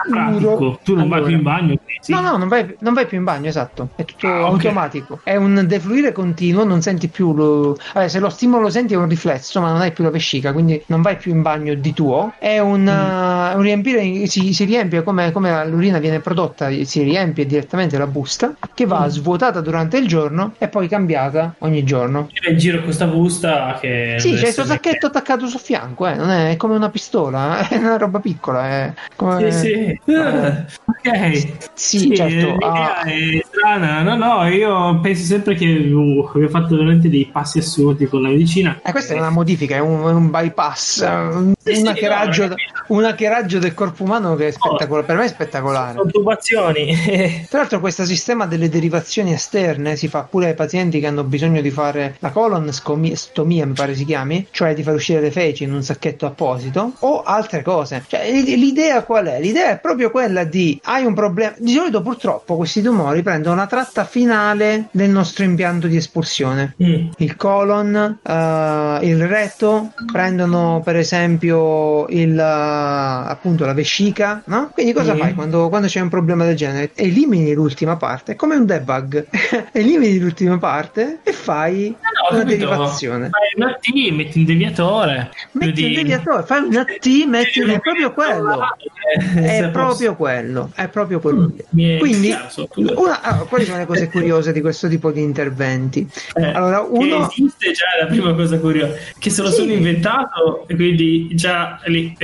pratico. Tu non allora. vai più in bagno? Sì. No, no, non vai, non vai, più in bagno, esatto. È tutto ah, automatico. Okay. È un defluire continuo, non senti più lo... Vabbè, se lo stimolo lo senti è un riflesso, ma non hai più la vescica, quindi non vai più in bagno di tuo. È un, mm. uh, un riempire, si, si riempie come, come, l'urina viene prodotta, si riempie direttamente la busta, che va mm. svuotata durante il giorno e poi cambiata ogni giorno. Io in giro questa busta che... Sì, c'è questo sacchetto che... attaccato sul fianco, eh. non è, è, come una pistola, [laughs] è una roba piccola. È come... Sì, sì. [laughs] Uh, ok. Sì, sì certo. L'idea ah. è strana. No, no, io penso sempre che uh, abbiamo fatto veramente dei passi assurdi con la medicina. Eh, questa è una modifica, è un, un bypass, un, sì, un, hackeraggio, no, un hackeraggio del corpo umano che è spettacolare. Oh, per me è spettacolare. Sono tubazioni. [laughs] Tra l'altro, questo sistema delle derivazioni esterne si fa pure ai pazienti che hanno bisogno di fare la colonstomia, mi pare si chiami, cioè di far uscire le feci in un sacchetto apposito, o altre cose. Cioè, l'idea qual è? L'idea è proprio quella di hai un problema. Di solito, purtroppo, questi tumori prendono la tratta finale del nostro impianto di espulsione. Mm. Il colon, uh, il retto, prendono per esempio il, uh, appunto la vescica, no? Quindi cosa mm. fai quando, quando, c'è un problema del genere? Elimini l'ultima parte, come un debug. [laughs] Elimini l'ultima parte e fai ah, no, una derivazione. Fai una T, metti un deviatore. Metti un deviatore, fai una T, metti è proprio quello. È proprio quello, è proprio quello. Mm, Quindi, una, allora, quali sono le cose curiose di questo tipo di interventi? Eh, allora, uno esiste già la prima cosa curiosa, che se lo sì. sono inventato, quindi già lì.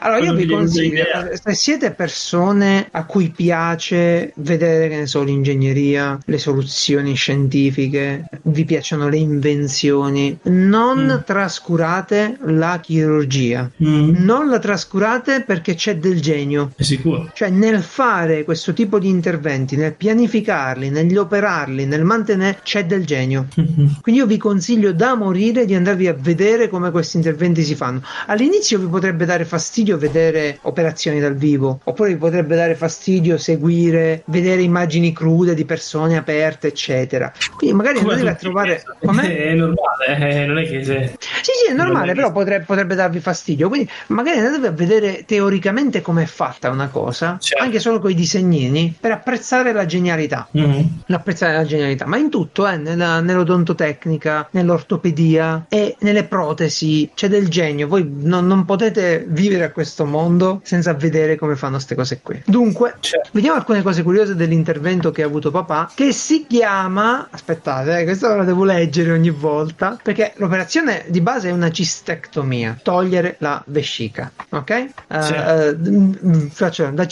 Allora, io vi consiglio, se siete persone a cui piace vedere, che ne so, l'ingegneria, le soluzioni scientifiche, vi piacciono le invenzioni, non mm. trascurate la chirurgia. Mm. Non la trascurate perché c'è del genio. È sicuro. Cioè, nel fare questo tipo di interventi, nel pianificarli, negli operarli, nel mantenere, c'è del genio. [laughs] Quindi io vi consiglio da morire di andarvi a vedere come questi interventi si fanno. All'inizio vi potrebbe dare fastidio vedere operazioni dal vivo, oppure vi potrebbe dare fastidio seguire, vedere immagini crude di persone aperte, eccetera. Quindi magari andatevi a trovare. [laughs] Com'è? È normale, eh, non è che. Se... Sì, sì, è normale, però potrebbe, potrebbe darvi fastidio. Quindi magari andatevi a vedere teoricamente come è fatta una cosa, certo. Anche solo con i disegnini, per apprezzare la genialità. Mm-hmm. L'apprezzare la genialità, ma in tutto, eh, nella, nell'odontotecnica, nell'ortopedia e nelle protesi c'è del genio. Voi non, non, potete vivere a questo mondo senza vedere come fanno queste cose qui. Dunque, certo. vediamo alcune cose curiose dell'intervento che ha avuto papà, che si chiama. Aspettate, eh, questa la devo leggere ogni volta, perché l'operazione di base è una cistectomia, togliere la vescica, ok? Uh, sì. uh, faccio da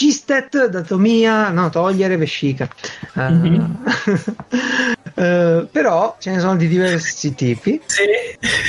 cistet, datomia, no, togliere vescica. Uh, mm-hmm. [laughs] però ce ne sono di diversi tipi sì.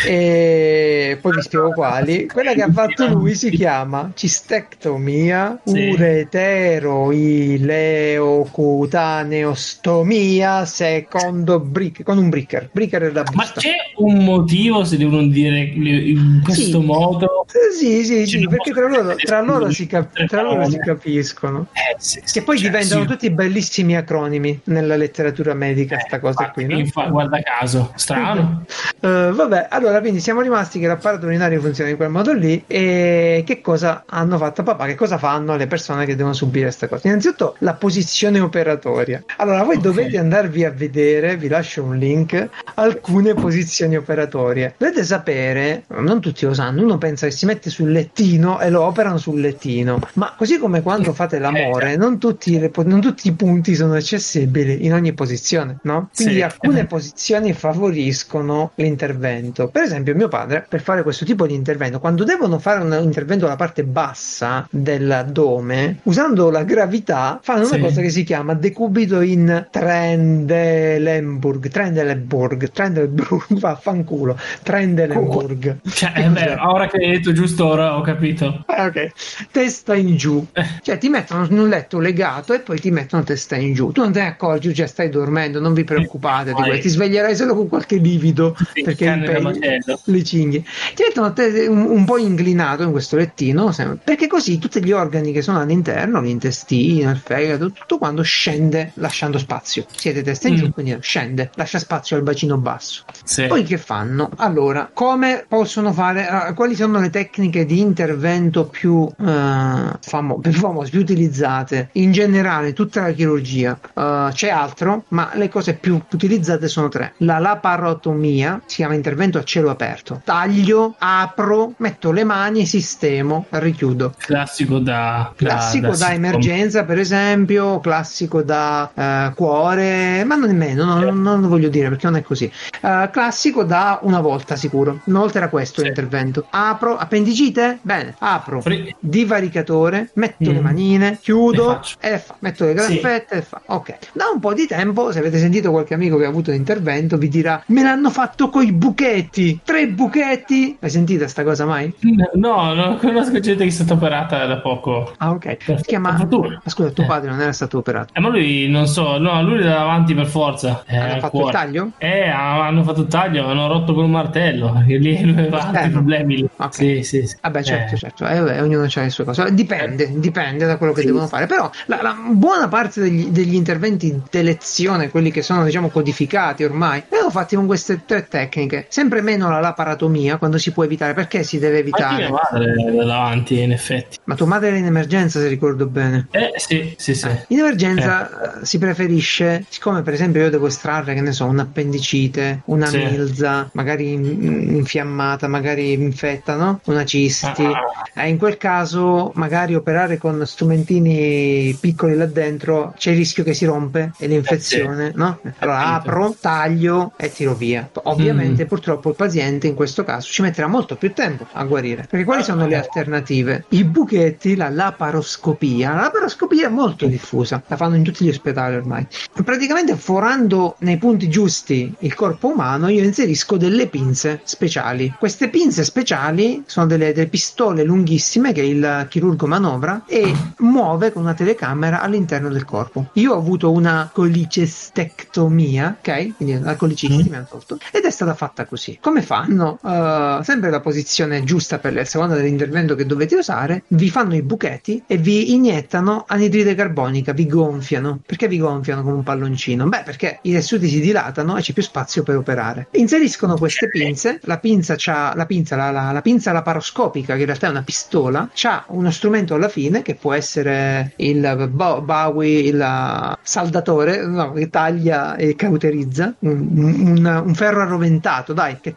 e poi vi spiego quali. Quella che ha fatto lui si chiama cistectomia sì. ureteroileocutaneostomia secondo brick con un bricker. Bricker la busta. Ma c'è un motivo se devono dire in questo sì. modo? Sì, sì, sì, perché tra loro, tra loro, si, cap- tra loro si, capiscono. Eh, sì, che poi cioè, diventano tutti bellissimi acronimi nella letteratura medica, eh, sta cosa qui. No? Infa- guarda caso, strano. uh, [laughs] vabbè, allora quindi siamo rimasti che l'apparato urinario funziona in quel modo lì e che cosa hanno fatto papà? Che cosa fanno le persone che devono subire questa cosa? Innanzitutto la posizione operatoria. Allora voi okay. dovete andarvi a vedere, vi lascio un link, alcune posizioni operatorie. Dovete sapere, non tutti lo sanno, uno pensa che si mette sul lettino e lo operano sul lettino, ma così come quando fate l'amore, non tutti, le, non tutti i punti sono accessibili in ogni posizione, no? Quindi sì. alcune [laughs] posizioni favoriscono l'intervento. Per esempio, mio padre, per fare questo tipo di intervento, quando devono fare un intervento alla parte bassa dell'addome, usando la gravità, fanno una sì. cosa che si chiama decubito in Trendelenburg. Trendelenburg, Trendelenburg, [laughs] vaffanculo. Trendelenburg. Cioè, eh beh, ora che detto giusto ora ho capito. Ah, ok. Testa in giù. Eh. Cioè, ti mettono in un letto legato e poi ti mettono testa in giù. Tu non te ne accorgi, cioè stai dormendo, non vi preoccupate di questo. Ti sveglierai solo con qualche livido sì, perché impegni le cinghie. Ti mettono te un, un, po' inclinato in questo lettino, perché così tutti gli organi che sono all'interno, l'intestino, il fegato, tutto quanto scende lasciando spazio. Siete testa in mm. giù, quindi scende, lascia spazio al bacino basso. Sì. Poi che fanno? Allora, come possono fare? Uh, quali sono le tecniche di intervento più, uh, famo- più famose, più utilizzate in generale, tutta la chirurgia? Uh, c'è altro, ma le cose più utilizzate sono tre. La laparotomia, si chiama intervento a cielo aperto. Taglio, apro, metto le mani, sistemo, richiudo. Classico da, classico da, da, da emergenza, per esempio, classico da uh, cuore, ma non nemmeno, non, non, non, lo voglio dire perché non è così. Uh, classico da una volta sicuro. Una volta era questo sì. l'intervento. Apro, appendicite? Bene, apro, Fri- divaricatore, metto mm. le manine, chiudo e fa. Metto le graffette sì. e fa. Ok. Da un po' di tempo, se avete sentito qualche amico che ha avuto l'intervento, vi dirà: Me l'hanno fatto così con i buchetti, tre buchetti. Hai sentita sta cosa mai? No, non conosco gente che è stata operata da poco. Ah, ok. Si chiama... Ma scusa, tuo padre non era stato operato? Eh, ma lui non so, no, lui da davanti per forza. Eh, hanno fatto cuore. il taglio? Eh, hanno fatto il taglio, hanno rotto con un martello. [laughs] E lì aveva altri problemi. Okay. Sì, sì, sì. Vabbè, certo, eh. certo. Eh, beh, ognuno ha le sue cose. Dipende, dipende da quello che sì. devono fare. Però la, la buona parte degli, degli interventi d'elezione, quelli che sono, diciamo, codificati ormai, vengono fatti con queste tre tecniche. Sempre meno la laparatomia, quando si può evitare. Perché si deve evitare? Ma mia madre da davanti, in effetti. Ma tua madre era in emergenza, se ricordo bene. Eh, sì, sì, sì. In emergenza eh. si preferisce, siccome per esempio io devo estrarre, che ne so, un'appendicite, una sì. milza, magari infiammata, magari infetta, no? Una cisti. Ah. Eh, in quel caso, magari operare con strumentini piccoli là dentro, c'è il rischio che si rompe e l'infezione, eh sì. no? Allora apro, taglio e tiro via. Ovviamente, mm. purtroppo, il paziente in questo caso ci metterà molto più tempo a guarire. Perché quali sono le alternative? I buchetti, la laparoscopia. La laparoscopia è molto diffusa, la fanno in tutti gli ospedali ormai. Praticamente forando nei punti giusti il corpo umano, io inserisco delle pinze speciali. Queste pinze speciali sono delle, delle pistole lunghissime che il chirurgo manovra e muove con una telecamera all'interno del corpo. Io ho avuto una colicestectomia, ok? Quindi la colicisti mm. mi hanno tolto ed è stata fatta così. Come fanno? Uh, sempre la posizione giusta per la seconda dell'intervento che dovete usare, vi fanno i buchetti e vi iniettano anidride carbonica, vi gonfiano. Perché vi gonfiano come un palloncino? Beh, perché i tessuti si dilatano e c'è più spazio per operare. Inseriscono queste pinze, la pinza c'ha la pinza, la, la, la pinza laparoscopica, che in realtà è una pistola, c'ha uno strumento alla fine che può essere il Bowie, il saldatore, no, che taglia e cauterizza, un, un, un ferro arroventato, dai. Che...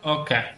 Ok.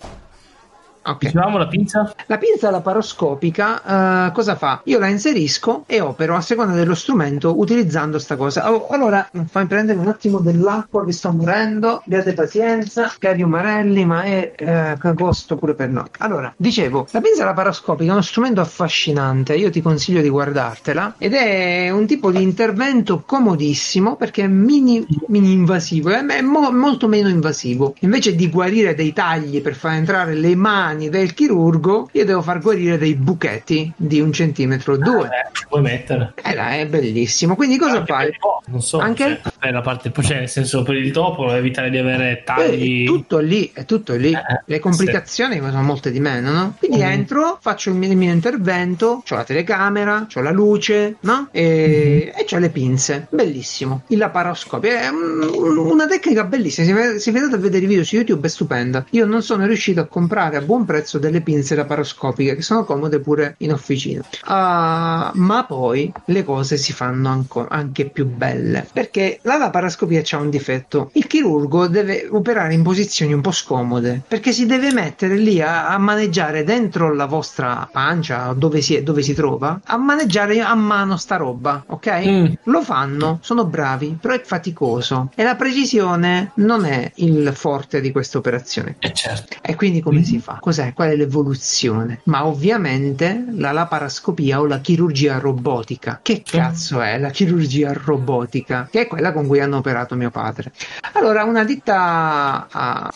Okay. Dicevamo la pinza? La pinza laparoscopica uh, cosa fa? Io la inserisco e opero a seconda dello strumento utilizzando sta cosa. Oh, allora, fammi prendere un attimo dell'acqua che sto morendo. Abbiate pazienza, cari umarelli, ma è eh, agosto pure per noi. Allora, dicevo, la pinza laparoscopica è uno strumento affascinante. Io ti consiglio di guardartela ed è un tipo di intervento comodissimo perché è mini, mini invasivo, è mo- molto meno invasivo. Invece di guarire dei tagli per far entrare le mani mani del chirurgo, io devo far guarire dei buchetti di un centimetro o due. Ah, puoi mettere. Eh, è bellissimo. Quindi cosa anche fai? Non so, anche cioè, la parte, cioè, nel senso per il topo, evitare di avere tagli. È tutto lì, è tutto lì. Eh, Le complicazioni sì. sono molte di meno, no? Quindi mm. entro, faccio il mio, il mio intervento, ho la telecamera, ho la luce, no? E, mm. e ho le pinze. Bellissimo. Il laparoscopio è un, una tecnica bellissima. Se, vedete a vedere i video su YouTube è stupenda. Io non sono riuscito a comprare a buon prezzo delle pinze laparoscopiche che sono comode pure in officina. Uh, ma poi le cose si fanno anche più belle perché la laparoscopia ha un difetto. Il chirurgo deve operare in posizioni un po' scomode perché si deve mettere lì a, a maneggiare dentro la vostra pancia dove si, dove si trova a maneggiare a mano sta roba, ok? Mm. Lo fanno, sono bravi, però è faticoso e la precisione non è il forte di questa operazione. Eh certo. E quindi come mm. si fa? cos'è? Qual è l'evoluzione? Ma ovviamente la laparoscopia o la chirurgia robotica. Che cazzo è la chirurgia robotica? Che è quella con cui hanno operato mio padre. Allora, una ditta,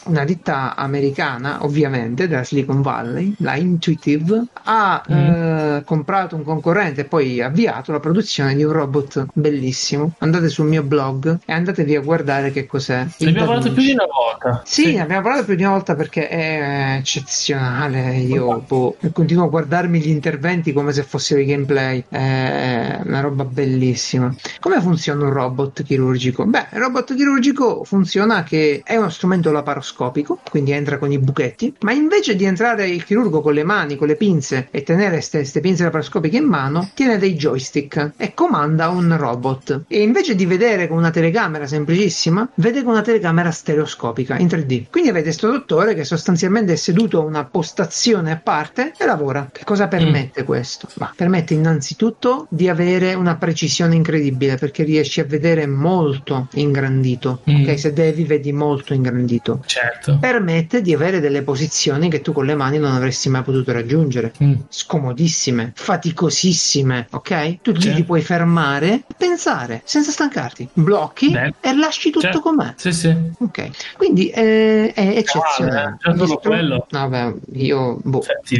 una ditta americana, ovviamente, della Silicon Valley, la Intuitive, ha mm. eh, comprato un concorrente e poi avviato la produzione di un robot bellissimo. Andate sul mio blog e andatevi a guardare che cos'è. Ne abbiamo parlato più di una volta. Sì, sì, ne abbiamo parlato più di una volta perché è eccezionale eccezionale. Io boh, continuo a guardarmi gli interventi come se fossero i gameplay. È una roba bellissima. Come funziona un robot chirurgico? Beh, il robot chirurgico funziona che è uno strumento laparoscopico, quindi entra con i buchetti, ma invece di entrare il chirurgo con le mani, con le pinze e tenere queste pinze laparoscopiche in mano, tiene dei joystick e comanda un robot. E invece di vedere con una telecamera semplicissima, vede con una telecamera stereoscopica in 3D. Quindi avete questo dottore che sostanzialmente è seduto a una postazione a parte e lavora. Che cosa permette mm. questo? Ma permette innanzitutto di avere una precisione incredibile perché riesci a vedere molto molto ingrandito. Mm. Ok, se devi, vedi molto ingrandito. Certo. Permette di avere delle posizioni che tu con le mani non avresti mai potuto raggiungere. Mm. Scomodissime, faticosissime, ok? Tu Sì. ti puoi fermare, pensare senza stancarti, blocchi Beh. e lasci tutto Certo. com'è. Sì, sì. Ok, quindi eh, è eccezionale. già solo Gli stru- quello. Vabbè, io boh. Cioè, ti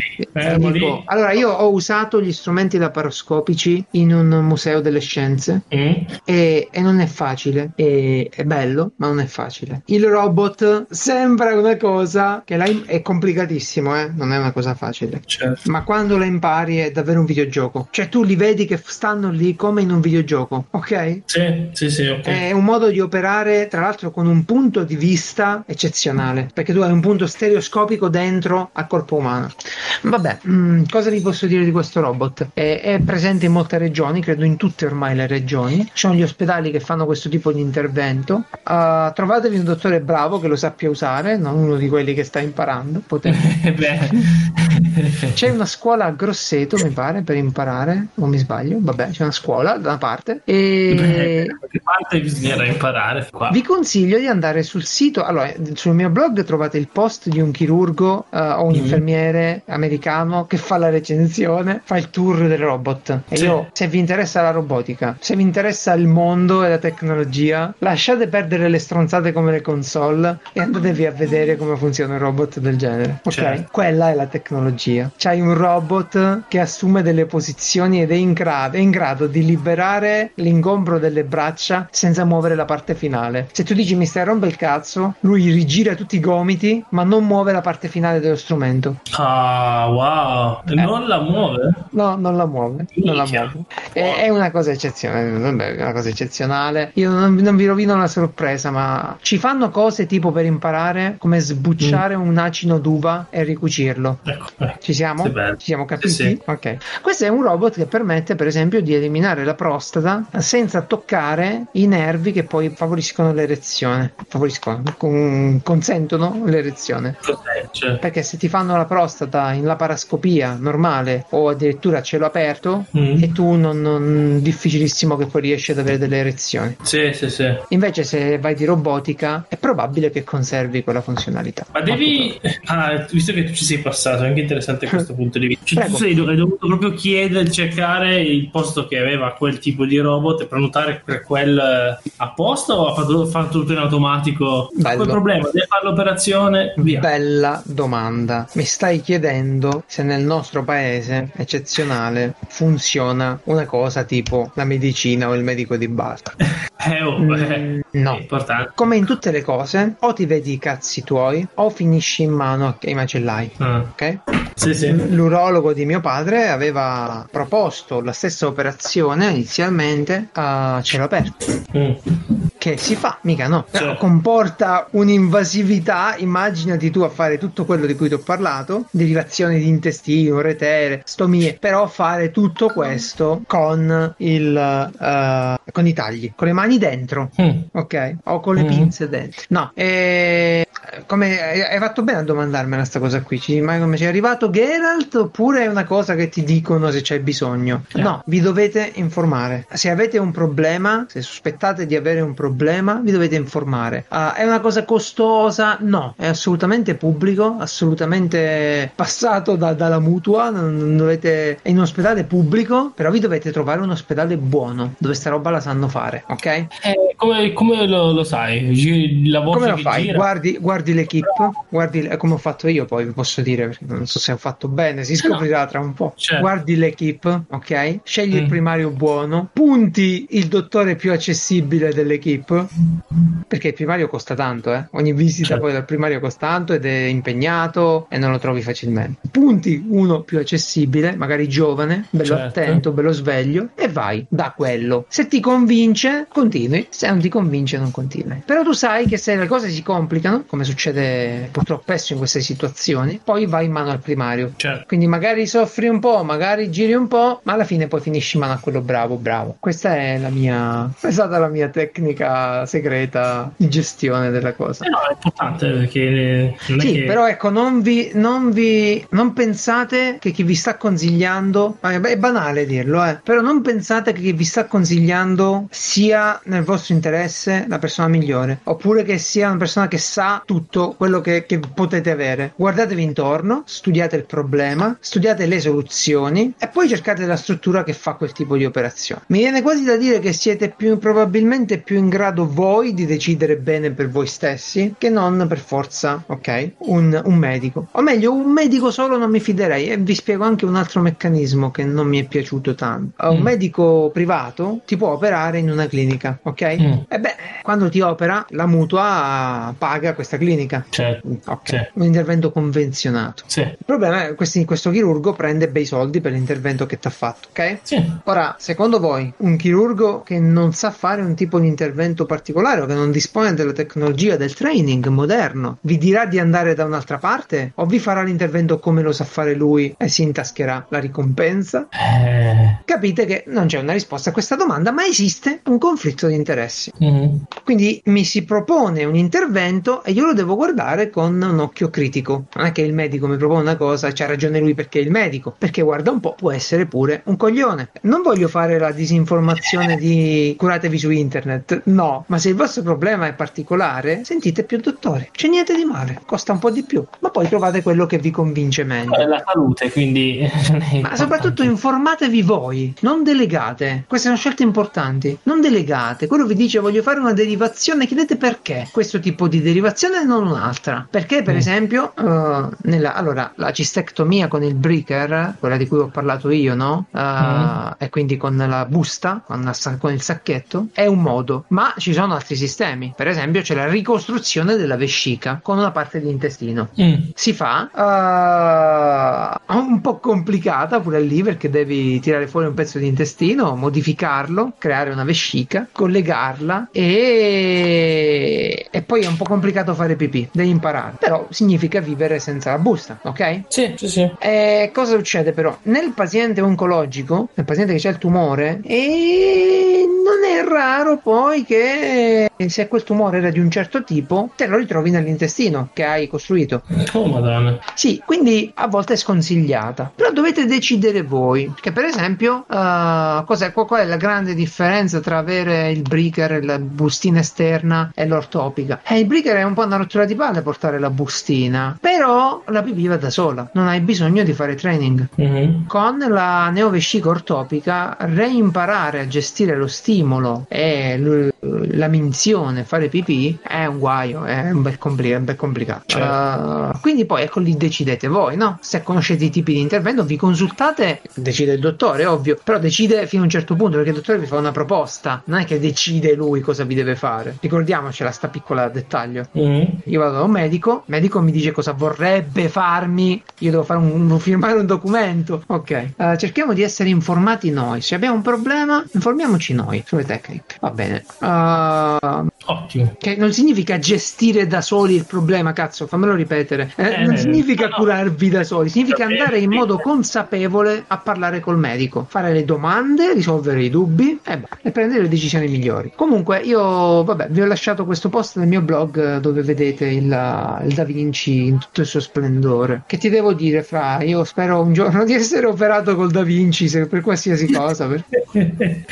dico, Eh, allora, io ho usato gli strumenti laparoscopici in un museo delle scienze Mm. e, e non è facile. E- è bello, ma non è facile. Il robot sembra una cosa che è complicatissimo, eh? non è una cosa facile. Certo. Ma quando la impari è davvero un videogioco. Cioè, tu li vedi che stanno lì come in un videogioco, ok? Sì, sì, sì, ok. È un modo di operare, tra l'altro, con un punto di vista eccezionale, perché tu hai un punto stereoscopico dentro a corpo umano. Vabbè, mm, cosa vi posso dire di questo robot? È, è presente in molte regioni, credo in tutte ormai le regioni. Ci sono gli ospedali che fanno questo tipo di intervento. Uh, trovatevi un dottore bravo che lo sappia usare, non uno di quelli che sta imparando. [laughs] [laughs] C'è una scuola a Grosseto, mi pare, per imparare, o mi sbaglio? Vabbè, c'è una scuola da una parte. E Beh, parte bisognerà imparare qua. vi consiglio di andare sul sito. Allora, sul mio blog trovate il post di un chirurgo eh, o un Mm. infermiere americano che fa la recensione, fa il tour del robot. E Sì. io, se vi interessa la robotica, se vi interessa il mondo e la tecnologia, lasciate perdere le stronzate come le console e andatevi a vedere come funziona un robot del genere. Ok? Certo. Quella è la tecnologia. C'hai un robot che assume delle posizioni ed è in grado, è in grado di liberare l'ingombro delle braccia senza muovere la parte finale. Se tu dici mi stai a rompere il cazzo, lui rigira tutti i gomiti, ma non muove la parte finale dello strumento. Ah, wow. Non la muove? No, non la muove. Non la muove. È, è una cosa eccezionale. È una cosa eccezionale. Io non, non vi rovino la sorpresa, ma ci fanno cose tipo per imparare come sbucciare un acino d'uva e ricucirlo. Ecco, eh. Ci siamo? Ci siamo capiti? Sì, sì. Ok. Questo è un robot che permette, per esempio, di eliminare la prostata senza toccare i nervi che poi favoriscono l'erezione. Favoriscono, con- consentono l'erezione. Cos'è? Cioè, Perché se ti fanno la prostata in laparoscopia normale o addirittura a cielo aperto, Mm. e tu non, non- difficilissimo che poi riesci ad avere delle erezioni. Sì, sì, sì. Invece, se vai di robotica, è probabile che conservi quella funzionalità. Ma devi. Ah, visto che tu ci sei passato, è anche interessante questo [laughs] punto di vista. Cioè, Prego. tu sei, hai dovuto proprio chiedere, cercare il posto che aveva quel tipo di robot e prenotare per quel eh, apposta o ha fatto, fatto tutto in automatico? Bello. Quel problema, deve fare l'operazione, via. Bella domanda. Mi stai chiedendo se nel nostro paese eccezionale funziona una cosa tipo la medicina o il medico di base. [laughs] Eh, oh, Mm, eh, no. Come in tutte le cose, o ti vedi i cazzi tuoi o finisci in mano ai macellai. Ah, Ok? sì, sì. L'urologo di mio padre aveva proposto la stessa operazione inizialmente a cielo aperto. Mm. Che si fa, mica no. Certo. comporta un'invasività. Immaginati tu a fare tutto quello di cui ti ho parlato: derivazioni di intestino, retere, stomie. Però fare tutto questo con il eh, con i tagli, con le mani dentro. Mm. Ok, o con le Mhm. pinze dentro. No, e... come hai hai fatto bene a domandarmela sta cosa qui. Ci, ma come ci è arrivato Geralt oppure è una cosa che ti dicono se c'è bisogno? Eh. No, vi dovete informare. Se avete un problema, se sospettate di avere un problema, vi dovete informare. Ah, è una cosa costosa? No, è assolutamente pubblico, assolutamente passato da- dalla mutua. Non, non dovete... È in un ospedale pubblico, però vi dovete trovare un ospedale buono dove sta roba la sanno fare, ok? Eh, come come lo, lo sai? La voce Come lo fai? gira? Guardi, guardi l'equipe, guardi eh, come ho fatto io, poi vi posso dire perché non so se ho fatto bene, si scoprirà tra un po'. Certo. Guardi l'equipe, ok? Scegli il Mm. primario buono, punti il dottore più accessibile dell'equipe, perché il primario costa tanto, eh? Ogni visita Certo. poi dal primario costa tanto ed è impegnato e non lo trovi facilmente. Punti uno più accessibile, magari giovane, bello Certo. attento, bello sveglio e vai da quello. Se ti convince, continui, se non ti convince non continui. Però tu sai che se le cose si complicano, come è succede purtroppo spesso in queste situazioni, poi vai in mano al primario. Certo. Quindi magari soffri un po', magari giri un po', ma alla fine poi finisci in mano a quello bravo, bravo. Questa è la mia, [laughs] è stata la mia tecnica segreta di gestione della cosa. Eh no, è importante perché non Sì, che... però ecco, non vi, non vi, non pensate che chi vi sta consigliando, è banale dirlo, eh, però non pensate che chi vi sta consigliando sia nel vostro interesse la persona migliore, oppure che sia una persona che sa tutto quello che, che potete avere. Guardatevi intorno, studiate il problema, studiate le soluzioni e poi cercate la struttura che fa quel tipo di operazione. Mi viene quasi da dire che siete più probabilmente più in grado voi di decidere bene per voi stessi che non per forza, ok? Un, un medico. O meglio, un medico solo non mi fiderei e vi spiego anche un altro meccanismo che non mi è piaciuto tanto. Un Mm. medico privato ti può operare in una clinica, ok? Mm. E beh, quando ti opera, la mutua paga questa clinica. Certo. Ok, Sì. un intervento convenzionato. Sì. Il problema è che questo chirurgo prende bei soldi per l'intervento che ti ha fatto, ok? Sì. Ora, secondo voi, un chirurgo che non sa fare un tipo di intervento particolare o che non dispone della tecnologia del training moderno, vi dirà di andare da un'altra parte o vi farà l'intervento come lo sa fare lui e si intascherà la ricompensa? Eh, Capite che non c'è una risposta a questa domanda, ma esiste un conflitto di interessi. mm, Quindi mi si propone un intervento e io lo devo guardare con un occhio critico. Non è che il medico mi propone una cosa c'ha ragione lui perché è il medico, perché guarda un po', può essere pure un coglione. Non voglio fare la disinformazione di curatevi su internet, no, ma se il vostro problema è particolare, sentite più dottori. C'è niente di male, costa un po' di più, ma poi trovate quello che vi convince meglio. la salute, quindi... [laughs] Ma soprattutto informatevi voi, non delegate. Queste sono scelte importanti. Non delegate. Quello vi dice voglio fare una derivazione, chiedete perché questo tipo di derivazione e non un'altra. Perché, per Mm. esempio, eh, nella, allora, la cistectomia con il breaker, quella di cui ho parlato io, no? Eh, Mm. E quindi con la busta, con, la con il sacchetto, è un modo. Ma ci sono altri sistemi. Per esempio, c'è la ricostruzione della vescica con una parte dell'intestino Mm, si fa eh, un po' complicata pure lì perché devi tirare fuori un pezzo di intestino, modificarlo, creare una vescica, collegarla e, e poi è un po' complicato fare pipì, devi imparare, però significa vivere senza la busta, ok? Sì, sì, sì. E cosa succede però? Nel paziente oncologico, nel paziente che ha il tumore, e non è raro poi che se quel tumore era di un certo tipo, te lo ritrovi nell'intestino che hai costruito. Oh, madonna. Sì, quindi a volte è sconsigliata, però dovete decidere voi. Che per esempio, cos'è, qual qual è la grande differenza tra avere il breaker, la bustina esterna e l'ortopica? Eh, il breaker è un po' una rottura di palle portare la bustina, però la pipì va da sola, non hai bisogno di fare training. Mhm. Con la neovescica ortopica reimparare a gestire lo stimolo e l- la minzione, fare pipì è un guaio, è un bel, compli- è un bel complicato. Certo. Uh, quindi poi ecco lì decidete voi, no? Se conoscete i tipi di intervento, vi consultate, decide il dottore, ovvio, però decide fino a un certo punto perché il dottore vi fa una proposta, non è che decide lui cosa vi deve fare. Ricordiamocela sta piccola dettaglio. Mhm. Io vado da un medico, il medico mi dice cosa vorrebbe farmi, io devo fare un, un- firmare un documento. Ok, Eh, cerchiamo di essere informati noi. Se abbiamo un problema, informiamoci noi sulle tecniche. Va bene. Eh, Ottimo. che non significa gestire da soli il problema, cazzo, fammelo ripetere. Eh, Eh, non significa no. curarvi da soli, significa andare in modo consapevole a parlare col medico, fare le domande, risolvere i dubbi e, bah, e prendere le decisioni migliori. Comunque, io, vabbè, vi ho lasciato questo post nel mio blog eh, dove vedete il, il Da Vinci in tutto il suo splendore. Che ti devo dire, Fra? Io spero un giorno di essere operato col Da Vinci se- per qualsiasi cosa. perché- [laughs]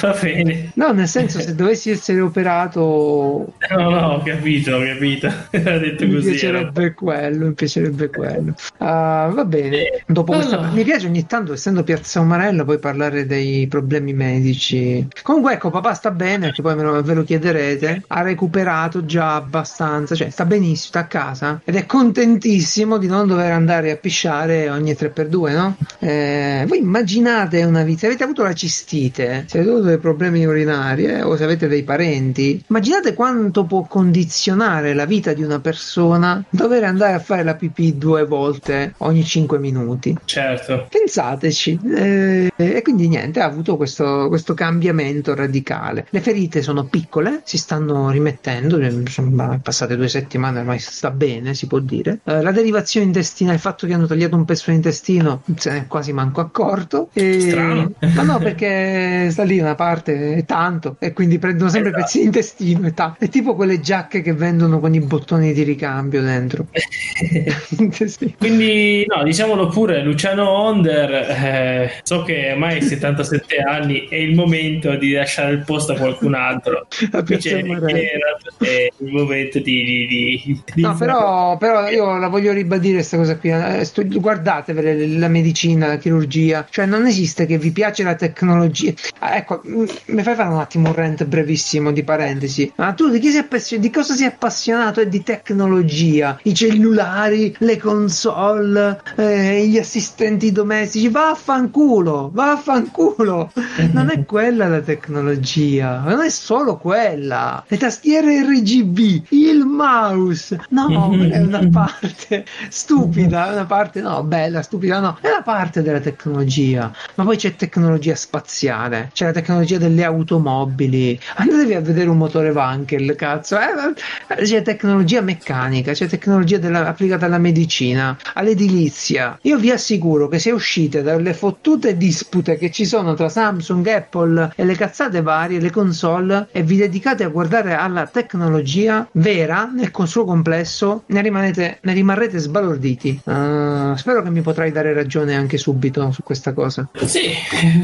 Va bene. No, nel senso, se dovessi essere operato No, no, ho capito, ho capito. [laughs] Detto mi così. era- piacerebbe quello, mi piacerebbe quello. Ah, va bene. Dopo No, questa... no. Mi piace ogni tanto, essendo Piazza Umarella, poi parlare dei problemi medici. Comunque, ecco, papà sta bene, che poi me lo, ve lo chiederete. Ha recuperato già abbastanza, cioè sta benissimo, sta a casa ed è contentissimo di non dover andare a pisciare ogni 3x2, no? Eh, voi immaginate una vita, se avete avuto la cistite, se avete avuto dei problemi urinari eh, o se avete dei parenti, Immaginate quanto può condizionare la vita di una persona dover andare a fare la pipì due volte ogni 5 minuti. Certo. Pensateci. Eh, e quindi niente, ha avuto questo, questo, cambiamento radicale. Le ferite sono piccole, si stanno rimettendo, sono passate due settimane, ormai sta bene, si può dire. Eh, la derivazione intestinale, il fatto che hanno tagliato un pezzo dell'intestino, se ne è quasi manco accorto. E... Strano. Ma no, perché sta lì una parte è tanto e quindi prendono sempre esatto. pezzi di intestino e ta- È tipo quelle giacche che vendono con i bottoni di ricambio dentro. [laughs] sì. Quindi, no, diciamolo pure, Luciano Onder, eh, so che ormai hai 77 anni, è il momento di lasciare il posto a qualcun altro. [laughs] Dice, è il momento di... di, di, di no, però, però, io la voglio ribadire questa cosa qui. Eh, guardatevele la medicina, la chirurgia, cioè non esiste che vi piace la tecnologia. Ah, ecco, mi fai fare un attimo un rent brevissimo di parentesi. Ma tu di, di cosa sei appassionato? È di tecnologia, i cellulari, le console, eh, gli assistenti domestici. Vaffanculo, vaffanculo. [laughs] Non è quella la tecnologia, non è solo quella. Le tastiere RGB, il mouse. No, [laughs] è una parte stupida, è una parte no, bella, stupida, no, è una parte della tecnologia. Ma poi c'è tecnologia spaziale, c'è la tecnologia delle automobili. Andatevi a vedere un motore Wankel, cazzo. Eh, c'è tecnologia meccanica, c'è tecnologia della, applicata alla medicina, all'edilizia. Io vi assicuro che se uscite dalle fottute dispute che ci sono tra Samsung, Apple e le cazzate varie, le console, e vi dedicate a guardare alla tecnologia vera nel suo complesso, ne, rimanete, ne rimarrete sbalorditi. Uh, spero che mi potrai dare ragione anche subito su questa cosa. Sì,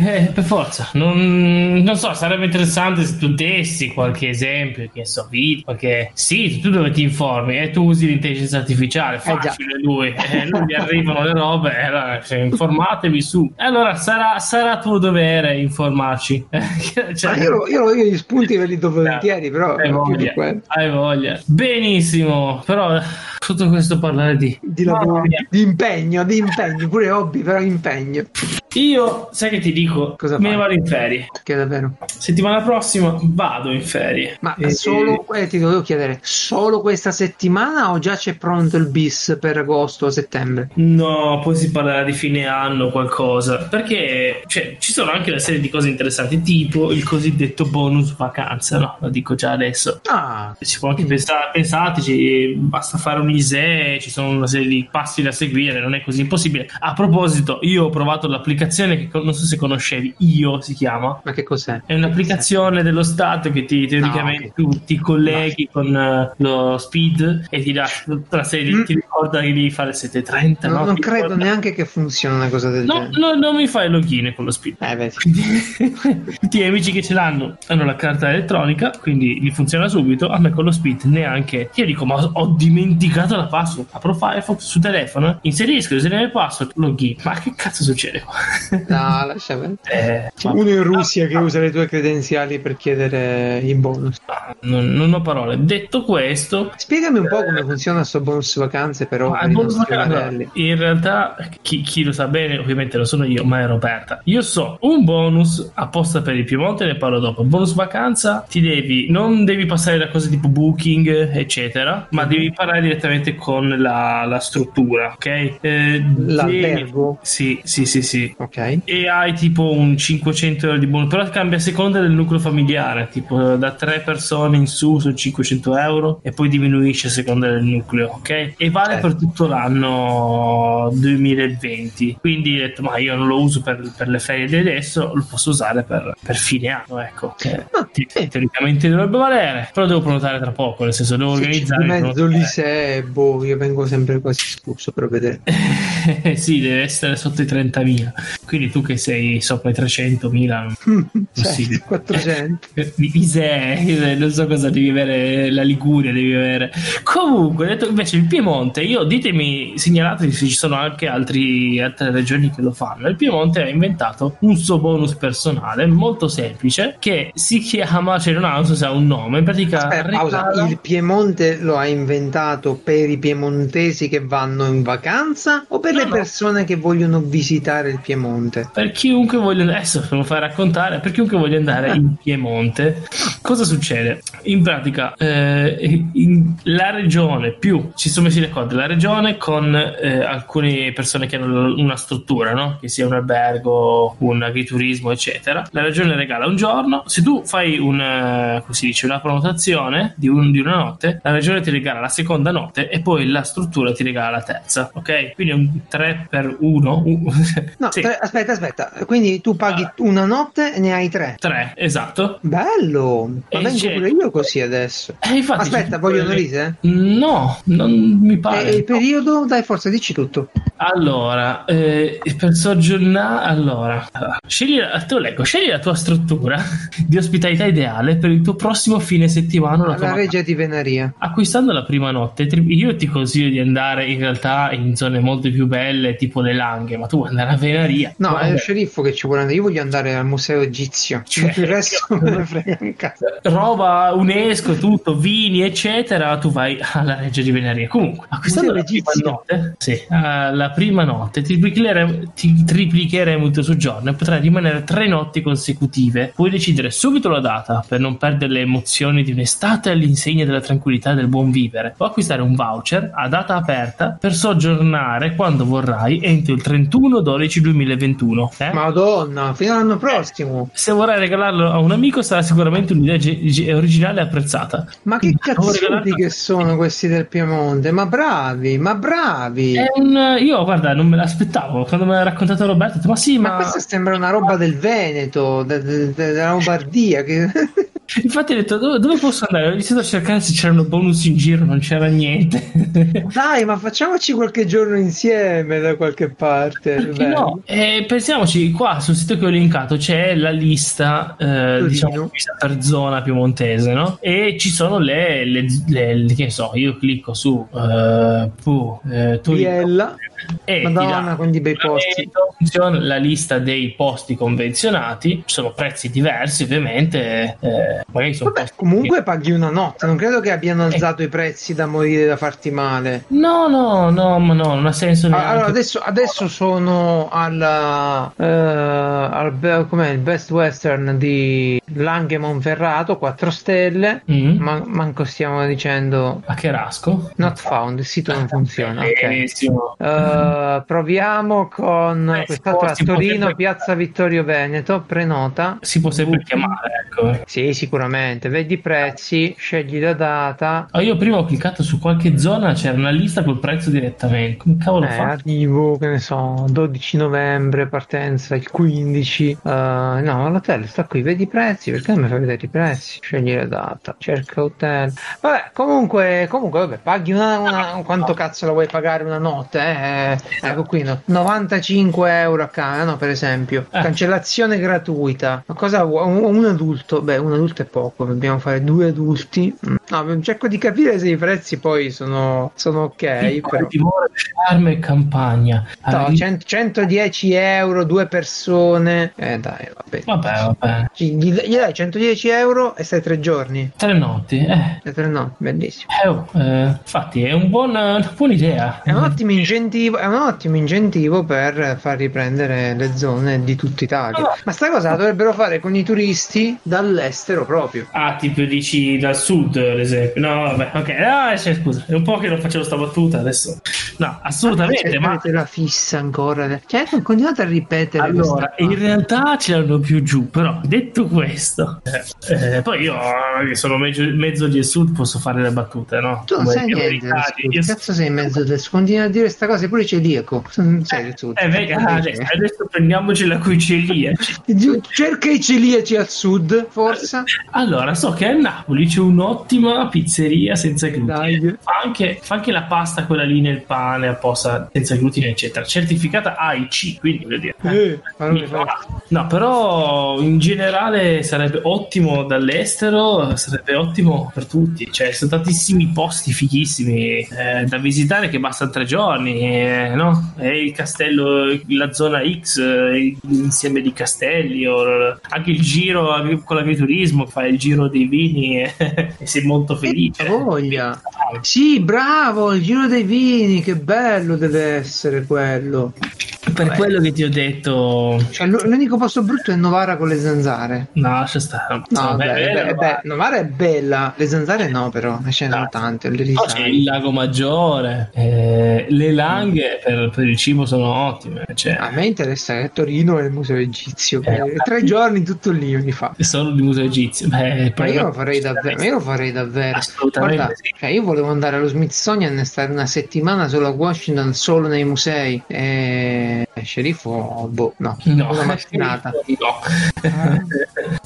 eh, per forza. Non, non, so, sarebbe interessante se tu dessi qualche esempio, che so, video, qualche sito, tu dove ti informi e tu usi l'intelligenza artificiale, facile eh lui, eh, non gli arrivano le robe, allora, cioè, informatevi su. Allora sarà, sarà tuo dovere informarci. [laughs] cioè, io, io, io, gli spunti ve li do volentieri, però... Hai voglia, hai voglia. Benissimo, però tutto questo parlare di, di lavoro, di impegno, di impegno, pure hobby, però impegno. Io, sai che ti dico? Cosa me ne vado in ferie. Che davvero? Settimana prossima vado in ferie. Ma e, solo, e... Eh, ti dovevo chiedere, solo questa settimana o già c'è pronto il bis per agosto o settembre? No, poi si parlerà di fine anno qualcosa. Perché cioè, ci sono anche una serie di cose interessanti, tipo il cosiddetto bonus vacanza, no? Lo dico già adesso. Ah. Si può anche pensare, pensateci, basta fare un ISE, ci sono una serie di passi da seguire, non è così impossibile. A proposito, io ho provato l'applicazione che non so se conoscevi, Io si chiama. Ma che cos'è? È un'applicazione dello Stato che ti teoricamente no, okay. tu ti colleghi no. con uh, lo speed e ti dà tutta la serie, mm. ti ricorda che devi fare il 730. No, no? non credo ricorda... neanche che funzioni una cosa del no, genere. No, non mi fai login con lo speed. Eh, beh. [laughs] tutti gli amici che ce l'hanno hanno la carta elettronica, quindi gli funziona subito. A me con lo speed neanche. Io dico, ma ho dimenticato la password. Apro Firefox su telefono, inserisco, inserisco il password, login. Ma che cazzo succede qua? No, lascia [laughs] Eh, Uno in Russia che usa le tue credenziali per chiedere i bonus. Non, non ho parole. Detto questo, spiegami un po' come funziona questo bonus vacanze, però. Per bonus vacanze, in realtà, chi, chi, lo sa bene, ovviamente lo sono io, ma è Roberta. Io so un bonus apposta per il Piemonte, ne parlo dopo. Bonus vacanza, ti devi, non devi passare da cose tipo booking, eccetera, ma mhm. devi parlare direttamente con la, la struttura, ok? Eh, L'albergo? Devi, sì, sì, sì, sì. Ok. E hai tipo un 500 euro di bonus, però cambia a seconda del nucleo familiare, tipo da 3 persone in su sono 500 euro e poi diminuisce a seconda del nucleo, ok? E vale certo. per tutto l'anno 2020. Quindi ho detto, ma io non lo uso per, per le ferie di adesso, lo posso usare per, per fine anno, ecco. Che ah, sì. teoricamente dovrebbe valere, però devo prenotare tra poco, nel senso devo organizzare. In mezzo lì se boh, io vengo sempre quasi scuso per vedere. [laughs] sì, deve essere sotto i 30.000. Quindi tu che sei sopra i 300.000, [laughs] sì, 400. [laughs] Isè, non so cosa devi avere, la Liguria devi avere. Comunque, detto invece il Piemonte, io ditemi, segnalatemi se ci sono anche altri, altre regioni che lo fanno. Il Piemonte ha inventato un suo bonus personale molto semplice che si chiama, cioè non, ha, non so se ha un nome, in pratica... Aspetta, pausa, il Piemonte lo ha inventato per i piemontesi che vanno in vacanza o per no, le persone no. che vogliono visitare il Piemonte? Per chiunque voglia adesso lo fai raccontare, per chiunque voglia andare Eh. in Piemonte, cosa succede? In pratica, eh, in- la regione più ci sono messi d'accordo la regione con eh, alcune persone che hanno una struttura, no? che sia un albergo, un agriturismo, eccetera. La regione regala un giorno. Se tu fai un, eh, dice, una prenotazione di, un- di una notte, la regione ti regala la seconda notte e poi la struttura ti regala la terza. Ok? Quindi è un 3 per 1. [laughs] No, sì, tre- aspetta, aspetta. Quindi tu paghi una notte e ne hai tre. 3, esatto. Bello! Ma vengo c'è- pure io così adesso. Eh, infatti, Aspetta, vogliono rite? No, non mi pare. E il periodo? Dai, forza, dici tutto. Allora, eh, per soggiornare, allora, scegli, la- te lo leggo, scegli la tua struttura [laughs] di ospitalità ideale per il tuo prossimo fine settimana. La La regia di Venaria. Acquistando la prima notte, io ti consiglio di andare in realtà in zone molto più belle, tipo le Langhe, ma tu vuoi andare a Venaria. No, Guarda, è lo sceriffo che ci vuole andare. Io voglio andare al museo egizio. Cioè, il resto [laughs] me ne frega un cazzo. Roba UNESCO, tutto, vini, eccetera, tu vai alla Regia di Venaria. Comunque, acquistando Museo la prima notte, sì, eh, la prima notte triplicheremo, ti triplicheremo il tuo soggiorno e potrai rimanere tre notti consecutive. Puoi decidere subito la data per non perdere le emozioni di un'estate all'insegna della tranquillità e del buon vivere. O acquistare un voucher a data aperta per soggiornare quando vorrai entro il 31 12 2021. eh? Madonna, fino all'anno prossimo. Se vorrai regalarlo a un amico sarà sicuramente un'idea ge- originale e apprezzata. Ma che Devo cazzuti che sono questi del Piemonte? Ma bravi, ma bravi. È un- io guarda, non me l'aspettavo. Quando me l'ha raccontato Roberto, ho detto, ma sì, Ma ma, questa sembra una roba del Veneto, de- de- de- della Lombardia. Che... infatti ho detto dove, dove posso andare? Ho iniziato a cercare se c'erano bonus in giro, non c'era niente. [laughs] Dai, ma facciamoci qualche giorno insieme da qualche parte. No? E pensiamoci, qua sul sito che ho linkato c'è la lista, eh, diciamo, per zona piemontese, no? E ci sono le, le, le- le- che so, io clicco su eh, pu- eh, Torino. E ti Madonna, dà quindi bei posti. funziona la lista dei posti convenzionati, sono prezzi diversi ovviamente, eh, Vabbè, comunque paghi una notte. Non credo che abbiano alzato i prezzi da morire da farti male. No, no, no, ma no, non ha senso neanche. Allora, adesso, adesso sono alla, eh, al com'è, il Best Western di Langhe Monferrato, 4 stelle. Mm. Ma, manco stiamo dicendo A che rasco? not found, il sito non funziona. ok. Benissimo. Eh, proviamo con Eh, quest'altro a Torino, sempre- Piazza Vittorio Veneto, prenota. Si può sempre chiamare, ecco. Sì, sicuramente. Vedi i prezzi, scegli la data. Ah, io prima ho cliccato su qualche zona, c'era una lista col prezzo direttamente. Come cavolo Eh, fa? arrivo, che ne so, 12 novembre, partenza il 15. Eh, no, l'hotel sta qui, vedi i prezzi, perché non mi fai vedere i prezzi? Scegli la data, cerca hotel. Vabbè, comunque, comunque, vabbè, paghi una, una- quanto cazzo la vuoi pagare una notte? Eh? Ecco qui, no, 95 euro a casa, no, per esempio. Eh. Cancellazione gratuita. Ma cosa vuoi? Un, un adulto? Beh, un adulto è poco, dobbiamo fare due adulti. Mm. No, cerco di capire se i prezzi poi sono, sono ok. Però. Timore, charme e campagna. No, Arri- 100 110 euro, due persone. Eh dai, vabbè. Vabbè, vabbè. Gli, gli dai 110 euro e stai tre giorni. Tre notti, eh. E tre no, bellissimo. Eh, oh, eh, infatti è un buon, una buona idea. È un ottimo incentivo, è un ottimo incentivo per far riprendere le zone di tutta Italia. Ma sta cosa la dovrebbero fare con i turisti dall'estero proprio. Ah, tipo dici dal sud, ad esempio. No, vabbè, ok. Ah, cioè, scusa, è un po' che non facevo sta battuta adesso. No, assolutamente, Cioè, ma avete la fissa ancora. Cioè, continuate a ripetere. allora, in realtà ce l'hanno più giù, però detto questo, eh, eh, poi io che sono mezzo, mezzo del sud posso fare le battute, no? Tu non Come sai niente. Io- Cazzo sei in mezzo del sud? Continui a dire questa cosa, pure celiaco. Non sei del sud. Eh, vedi, ah, adesso, adesso prendiamocela coi celiaci. Cerca i celiaci al sud, forse. Allora, so che a Napoli c'è un'ottima pizzeria senza glutine. Fa anche, fa anche la pasta, quella lì nel pane apposta senza glutine, eccetera. Certificata AIC, quindi voglio dire. Eh, parole No, però in generale sarebbe ottimo dall'estero, sarebbe ottimo per tutti. Cioè, sono tantissimi posti fighissimi eh, da visitare che bastano tre giorni, eh, no? E il castello, la zona X, eh, l'insieme di castelli, o anche il giro con l'agriturismo, fai il giro dei vini e, [laughs] e sei molto felice. Che voglia. Sì, bravo, il giro dei vini, che bello deve essere quello. Per Vabbè. quello che ti ho detto, Cioè, l'unico posto brutto è Novara con le zanzare. no, lascia stare. No, Vabbè, beh, beh, beh, Novara è bella, le zanzare no, però ce ne sono No. tante. No, c'è risate. il lago maggiore, eh, le langhe per, per il cibo sono ottime. Cioè, A me interessa che Torino e il museo egizio. Eh, Eh, tre giorni tutto lì mi fa. solo di museo egizio. Beh, Ma io lo farei davvero, io lo farei davvero. Assolutamente Guarda, sì. cioè, io volevo andare allo Smithsonian e stare una settimana solo a Washington, solo nei musei. E sceriffo, boh, no, No, una mattinata. [laughs] no.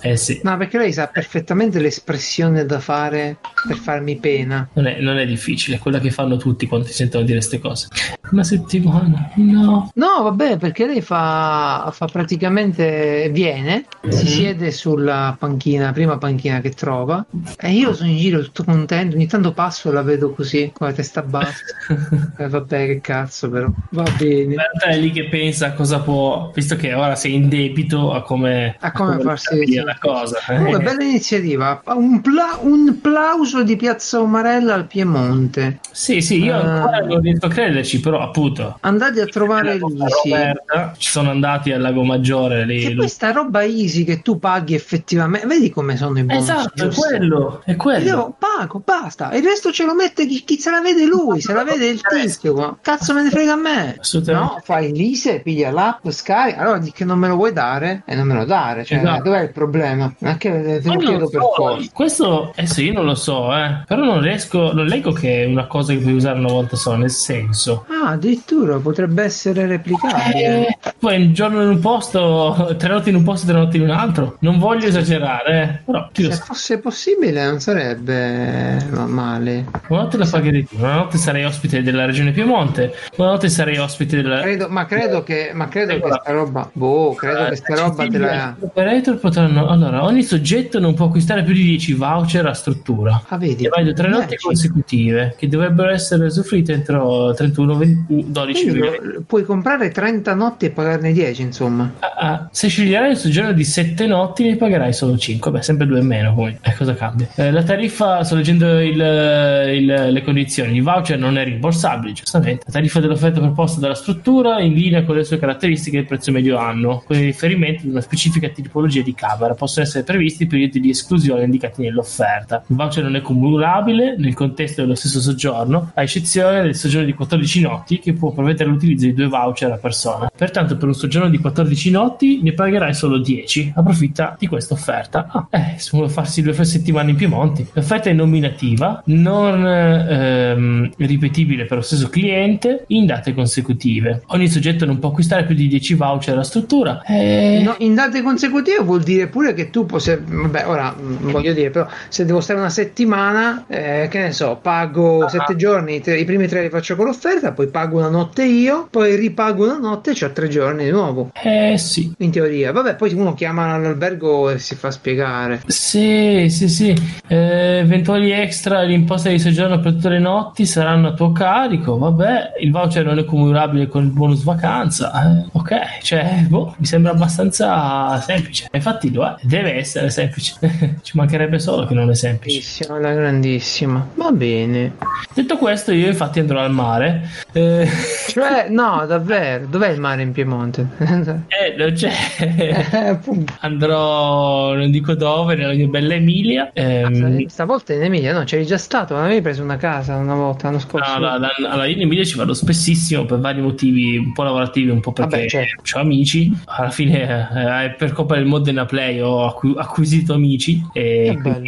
eh sì, No, perché lei sa perfettamente l'espressione da fare per farmi pena. non è, non è difficile, è quella che fanno tutti quando ti sentono dire queste cose. Una settimana, no. No, vabbè, perché lei fa, fa praticamente viene, si Mhm. siede sulla panchina, prima panchina che trova, e io sono in giro tutto contento. Ogni tanto passo e la vedo così, con la testa bassa. [laughs] Eh, vabbè, che cazzo, però va bene. In realtà è lì che pensa a cosa può, visto che ora sei in debito, a come, A come farsi capire la cosa. Comunque, Eh, bella iniziativa. Un, pla- un plauso di Piazza Umarella al Piemonte. Sì, sì, io Ah. ancora non riesco a crederci, però appunto. Andate a trovare. Roberta, ci sono andati al Lago Maggiore lì. Che questa roba easy che tu paghi effettivamente, vedi come sono i bonus Esatto, è quello, è quello. Io pago, basta. Il resto ce lo mette chi, chi se la vede lui, se la vede il tizio. Cazzo me ne frega a me. No, fai l'ISE, piglia l'app, scarica. Allora di che non me lo vuoi dare e non me lo dare. Cioè, Esatto. dov'è il problema? Non è che te lo chiedo per so, forza. Questo adesso io non lo so, eh, però non riesco, non leggo che è una cosa che puoi usare una volta sola, nel senso. Ah, addirittura potrebbe essere replicabile. Eh, poi un giorno in un posto, tre notti in un posto tre notti in un altro. Non voglio esagerare, eh, però Se sa. fosse possibile non sarebbe ma- male. Una notte la pagherei tu, una notte sarei ospite della regione Piemonte, una notte sarei ospite della. Credo- ma credo che, ma credo che sta roba, boh, credo che sta roba te la... Gli operator potranno. Allora, ogni soggetto non può acquistare più di 10 voucher a struttura. Ah, vedi? Che valido tre notti Magic. consecutive che dovrebbero essere usufruite entro 31 20 12 Quindi 2020. lo- puoi comprare 30 notti e pagarne 10, insomma. Ah, ah, se sceglierai un soggiorno di 7 notti ne pagherai solo 5 beh sempre 2 in meno comunque eh, cosa cambia Eh, la tariffa sto leggendo il- il- le condizioni il voucher non è rimborsabile giustamente la tariffa dell'offerta proposta dalla struttura in linea con le sue caratteristiche e il prezzo medio anno con riferimento ad una specifica tipologia di camera. Possono essere previsti periodi di esclusione indicati nell'offerta. Il voucher non è cumulabile nel contesto dello stesso soggiorno a eccezione del soggiorno di 14 notti che può prevedere l'utilizzo di due voucher a persona. Pertanto per un soggiorno di 14 notti ne pagherai solo 10 approfitta di questa offerta. Ah, eh, se vuole farsi due settimane in Piemonte. L'offerta è nominativa non ehm, ripetibile per lo stesso cliente in date consecutive. Ogni soggetto non può acquistare più di 10 voucher alla struttura eh, No, in date consecutive vuol dire pure che tu puoi, se- vabbè, ora mm, voglio dire, però se devo stare una settimana, eh, che ne so, pago Ah. sette giorni, tre- i primi tre li faccio con l'offerta, poi pago una notte io, poi ripago una notte e ho tre giorni di nuovo. eh sì In teoria, vabbè, poi uno chiama all'albergo e si fa spiegare. Sì, sì, sì. Eh, eventuali extra l'imposta di soggiorno per tutte le notti saranno a tuo carico. Vabbè, il voucher non è cumulabile con il bonus vacanza. Eh, ok, cioè, boh, mi sembra abbastanza semplice. Infatti lo è, deve essere semplice. [laughs] Ci mancherebbe solo che non è semplice. Grandissima, grandissima. Va bene. Detto questo, io infatti andrò al mare. Eh, Cioè, [laughs] no, davvero, dov'è il mare in Piemonte? [laughs] eh, non c'è. Eh. Andrò, non dico dove, nella mia bella Emilia. Ehm, Stavolta in Emilia, no, c'eri già stato, non avevi preso una casa una volta l'anno scorso. No, no, da- allora io in Emilia ci vado spessissimo per vari motivi, un po' lavorativi, un po' perché Vabbè, certo. ho amici. Alla fine, eh, per colpa del Modena Play, ho acqu- acquisito amici e bello.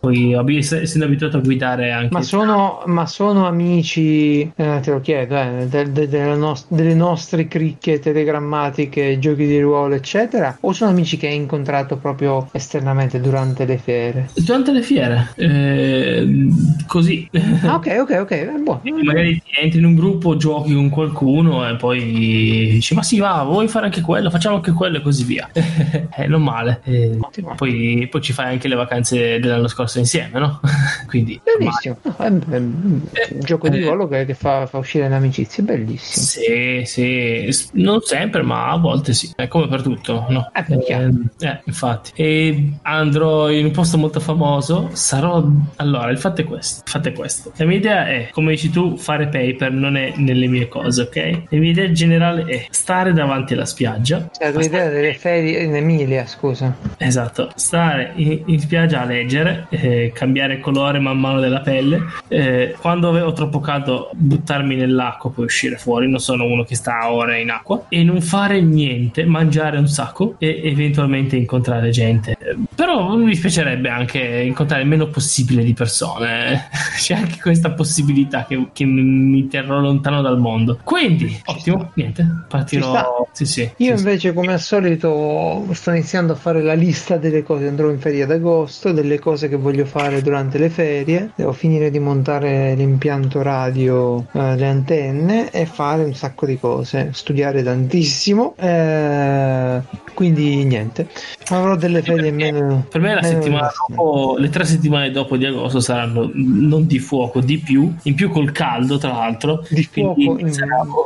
quindi poi essendo abituato a guidare anche. Ma sono, ma sono amici, eh, te lo chiedo, eh, de- de- della nos- delle nostre cricche telegrammatiche, giochi di ruolo, eccetera, o sono amici che hai incontrato proprio esternamente durante le fiere? Durante le fiere, eh, così. Ah, ok, ok, ok, eh, buono. Magari entri in un gruppo, giochi con qualcuno e poi dici: Ma sì, va, vuoi fare anche quello? Facciamo anche quello e così via. [laughs] eh, non male. Eh, poi, poi ci fai anche le vacanze dell'anno scorso insieme, no? [laughs] Quindi, Benissimo. No, è, è- è un gioco di Eh. ruolo che, che fa, fa uscire le l'amicizia, bellissimo. Sì, sì, non sempre, ma a volte sì, è come per tutto, no? Eh, eh, eh, infatti. E andrò in un posto molto famoso, sarò... Allora, il fatto è questo, il fatto è questo. La mia idea è, come dici tu, fare paper non è nelle mie cose, ok? La mia idea generale è stare davanti alla spiaggia. Cioè, la tua idea delle ferie in Emilia, scusa. Esatto, stare in, in spiaggia a leggere, eh, cambiare colore man mano della pelle. Eh, quando avevo troppo caldo, buttarmi nell'acqua, poi uscire fuori. Non sono uno che sta ore in acqua e non fare niente, mangiare un sacco e eventualmente incontrare gente. Però mi dispiacerebbe anche incontrare il meno possibile di persone. [laughs] C'è anche questa possibilità che, che mi terrò lontano dal mondo. Quindi, ottimo, niente, partirò. Sì, sì, Io sì, invece, come al solito, sto iniziando a fare la lista delle cose. Andrò in ferie ad agosto, delle cose che voglio fare durante le ferie. Devo finire di montare l'impianto radio, eh, le antenne e fare un sacco di cose. Studiare tantissimo. Eh, quindi, niente, avrò delle ferie meno. Per me la settimana dopo, le tre settimane dopo di agosto saranno non di fuoco, di più, in più col caldo, tra l'altro. Di fuoco in,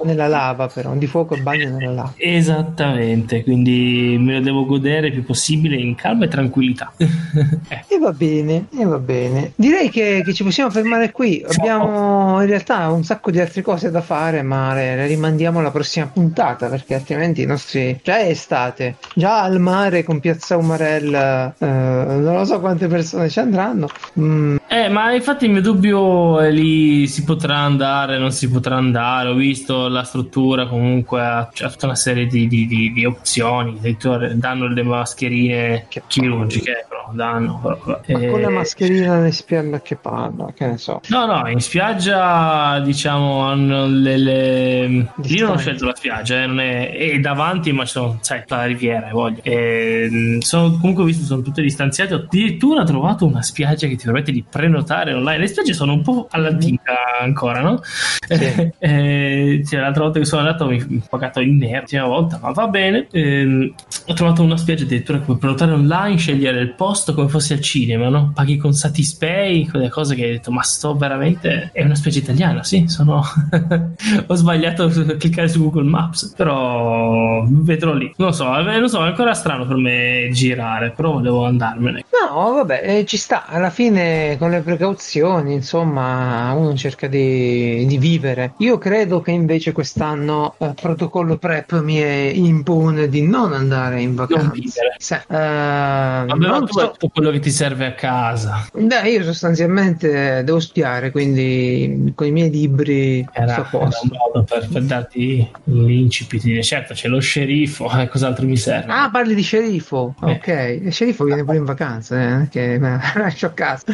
nella lava, però, di fuoco e bagno nella lava. Esattamente, quindi me lo devo godere il più possibile in calma e tranquillità. [laughs] eh. E va bene, e va bene. Direi che, che ci possiamo fermare qui. Abbiamo in realtà un sacco di altre cose da fare, ma le, le rimandiamo alla prossima puntata perché altrimenti i nostri. Già è estate, già al mare con Piazza Umarella, eh, non lo so quante persone ci andranno. Mm. Eh, ma infatti il mio dubbio è lì: si potrà andare, non si potrà andare. Ho visto la struttura, comunque ha, c'è tutta una serie di, di, di, di opzioni. Addirittura danno le mascherine che chirurgiche, però danno. Però, ma eh, con la mascherina in spiaggia che parla, che ne so. No, no, in spiaggia diciamo hanno le. le... Io non ho scelto la spiaggia, eh, non è... è davanti, ma sono, sai, la riviera, voglio. E, sono, comunque ho visto sono tutte distanziate. Ho addirittura trovato una spiaggia che ti permette di prenotare online. Le spiagge sono un po' all'antica ancora, no? Sì. [laughs] eh, cioè, l'altra volta che sono andato mi ho pagato in nero, l'ultima volta, ma va bene. Eh, ho trovato una spiaggia addirittura che puoi prenotare online, scegliere il posto come fosse al cinema, no? Paghi con Satispay, quelle cose che hai detto, ma sto veramente... È una spiaggia italiana, sì, sono... [laughs] ho sbagliato a cliccare su Google Maps, però vedrò lì. Non so, non so, è ancora strano per me girare, però volevo andarmene. No, vabbè, eh, ci sta. Alla fine, con le precauzioni, insomma, uno cerca di, di vivere. Io credo che invece quest'anno il eh, protocollo PrEP mi impone di non andare in vacanza. Sì. Uh, Vabbè, non tu so... tutto quello che ti serve a casa. Beh, io sostanzialmente devo studiare, quindi con i miei libri era, sto a posto. un modo per, per darti l'incipit. Certo, c'è lo sceriffo, eh, cos'altro mi serve? Ah, parli di sceriffo? Eh. Ok, il sceriffo viene pure in vacanza, eh, che me [laughs] lascio a casa.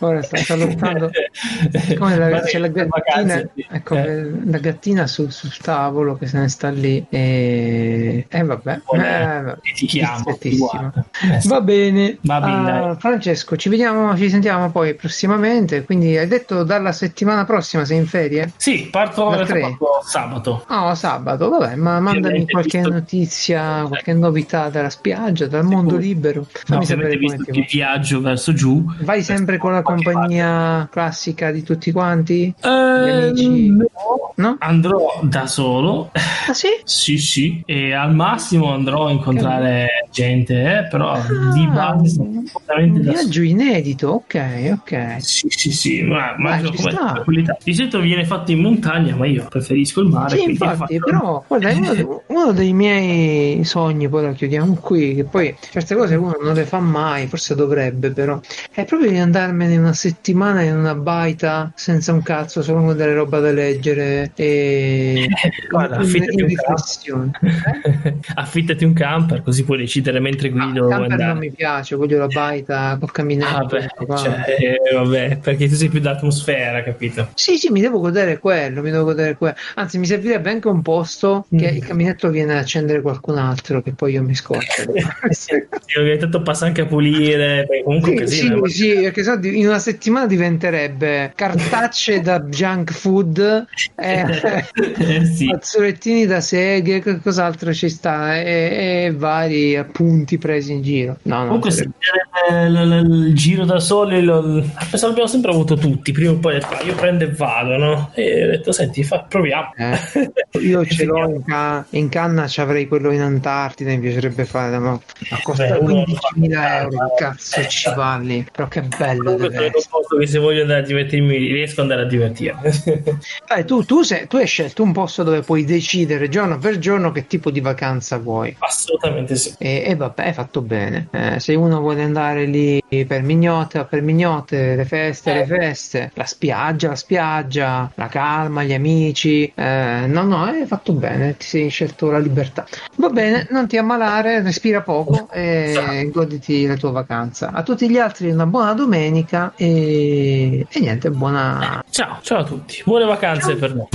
Ora sta, sta lottando. [laughs] Come la, c'è la gattina, ecco, eh. la gattina sul, sul, tavolo che se ne sta lì e, e vabbè. Eh, ti chiamo. Va bene. Va bene uh, Francesco, ci vediamo, ci sentiamo poi prossimamente. Quindi hai detto dalla settimana prossima sei in ferie? Sì, parto, sabato. Oh, sabato, vabbè, ma mandami qualche visto... notizia, qualche novità dalla spiaggia, dal mondo libero. Fammi no, sapere visto che viaggio verso giù. Vai sempre con la compagnia classica di tutti quanti? Eh? No. no. Andrò da solo. Ah sì? [laughs] sì, sì. E al massimo andrò a incontrare gente, eh, però ah, di base un viaggio inedito, ok, ok. Sì, sì, sì, ma, ma come di solito viene fatto in montagna, ma io preferisco il mare. Sì, infatti, però guarda, uno, [laughs] uno, dei miei sogni, poi lo chiudiamo qui, che poi certe cose uno non le fa mai, forse dovrebbe, però è proprio di andarmene una settimana in una baita senza un cazzo, solo con delle roba da leggere e [laughs] guarda, affittati un, camper. [laughs] affittati un camper così puoi decidere mentre guido. Ah, camper non mi piace, voglio la baita col camminetto. Ah, beh, cioè, eh, vabbè, perché tu sei più d'atmosfera, capito? Sì, sì, mi devo godere quello, mi devo godere quello. Anzi, mi servirebbe anche un posto che mm. il camminetto viene ad accendere qualcun altro, che poi io mi scordo. [laughs] sì, ogni tanto passa anche a pulire, comunque sì, casino, sì, sì, perché so, in una settimana diventerebbe cartacce da junk food, eh, [laughs] eh, sì. fazzolettini da seghe, cos'altro ci sta, e, e vari appunti presi in giro. No, Comunque, sarebbe... il giro da soli lo... l'abbiamo sempre avuto tutti. Prima o poi detto, io prendo e vado, no? E ho detto, senti, fa, proviamo. Eh, io ce l'ho [laughs] in, ca- in canna, ci avrei quello in Antartide. Mi piacerebbe fare, ma costa 15.000 euro. Che cazzo ci parli? Però che bello. Comunque, posto che se voglio andare a divertirmi, riesco ad andare a divertirmi. [laughs] eh, tu, tu, sei, tu hai scelto un posto dove puoi decidere giorno per giorno che tipo di vacanza vuoi. Assolutamente sì. E, e vabbè, hai fatto bene. Eh, se uno vuole andare lì per mignotte, per mignotte, le feste, le feste, la spiaggia, la spiaggia, la calma, gli amici. Eh, no, no, hai fatto bene, ti sei scelto la libertà. Va bene, non ti ammalare, respira poco e goditi la tua vacanza. A tutti gli altri una buona domenica e, e niente, buona... Ciao, ciao a tutti, buone vacanze ciao. per noi.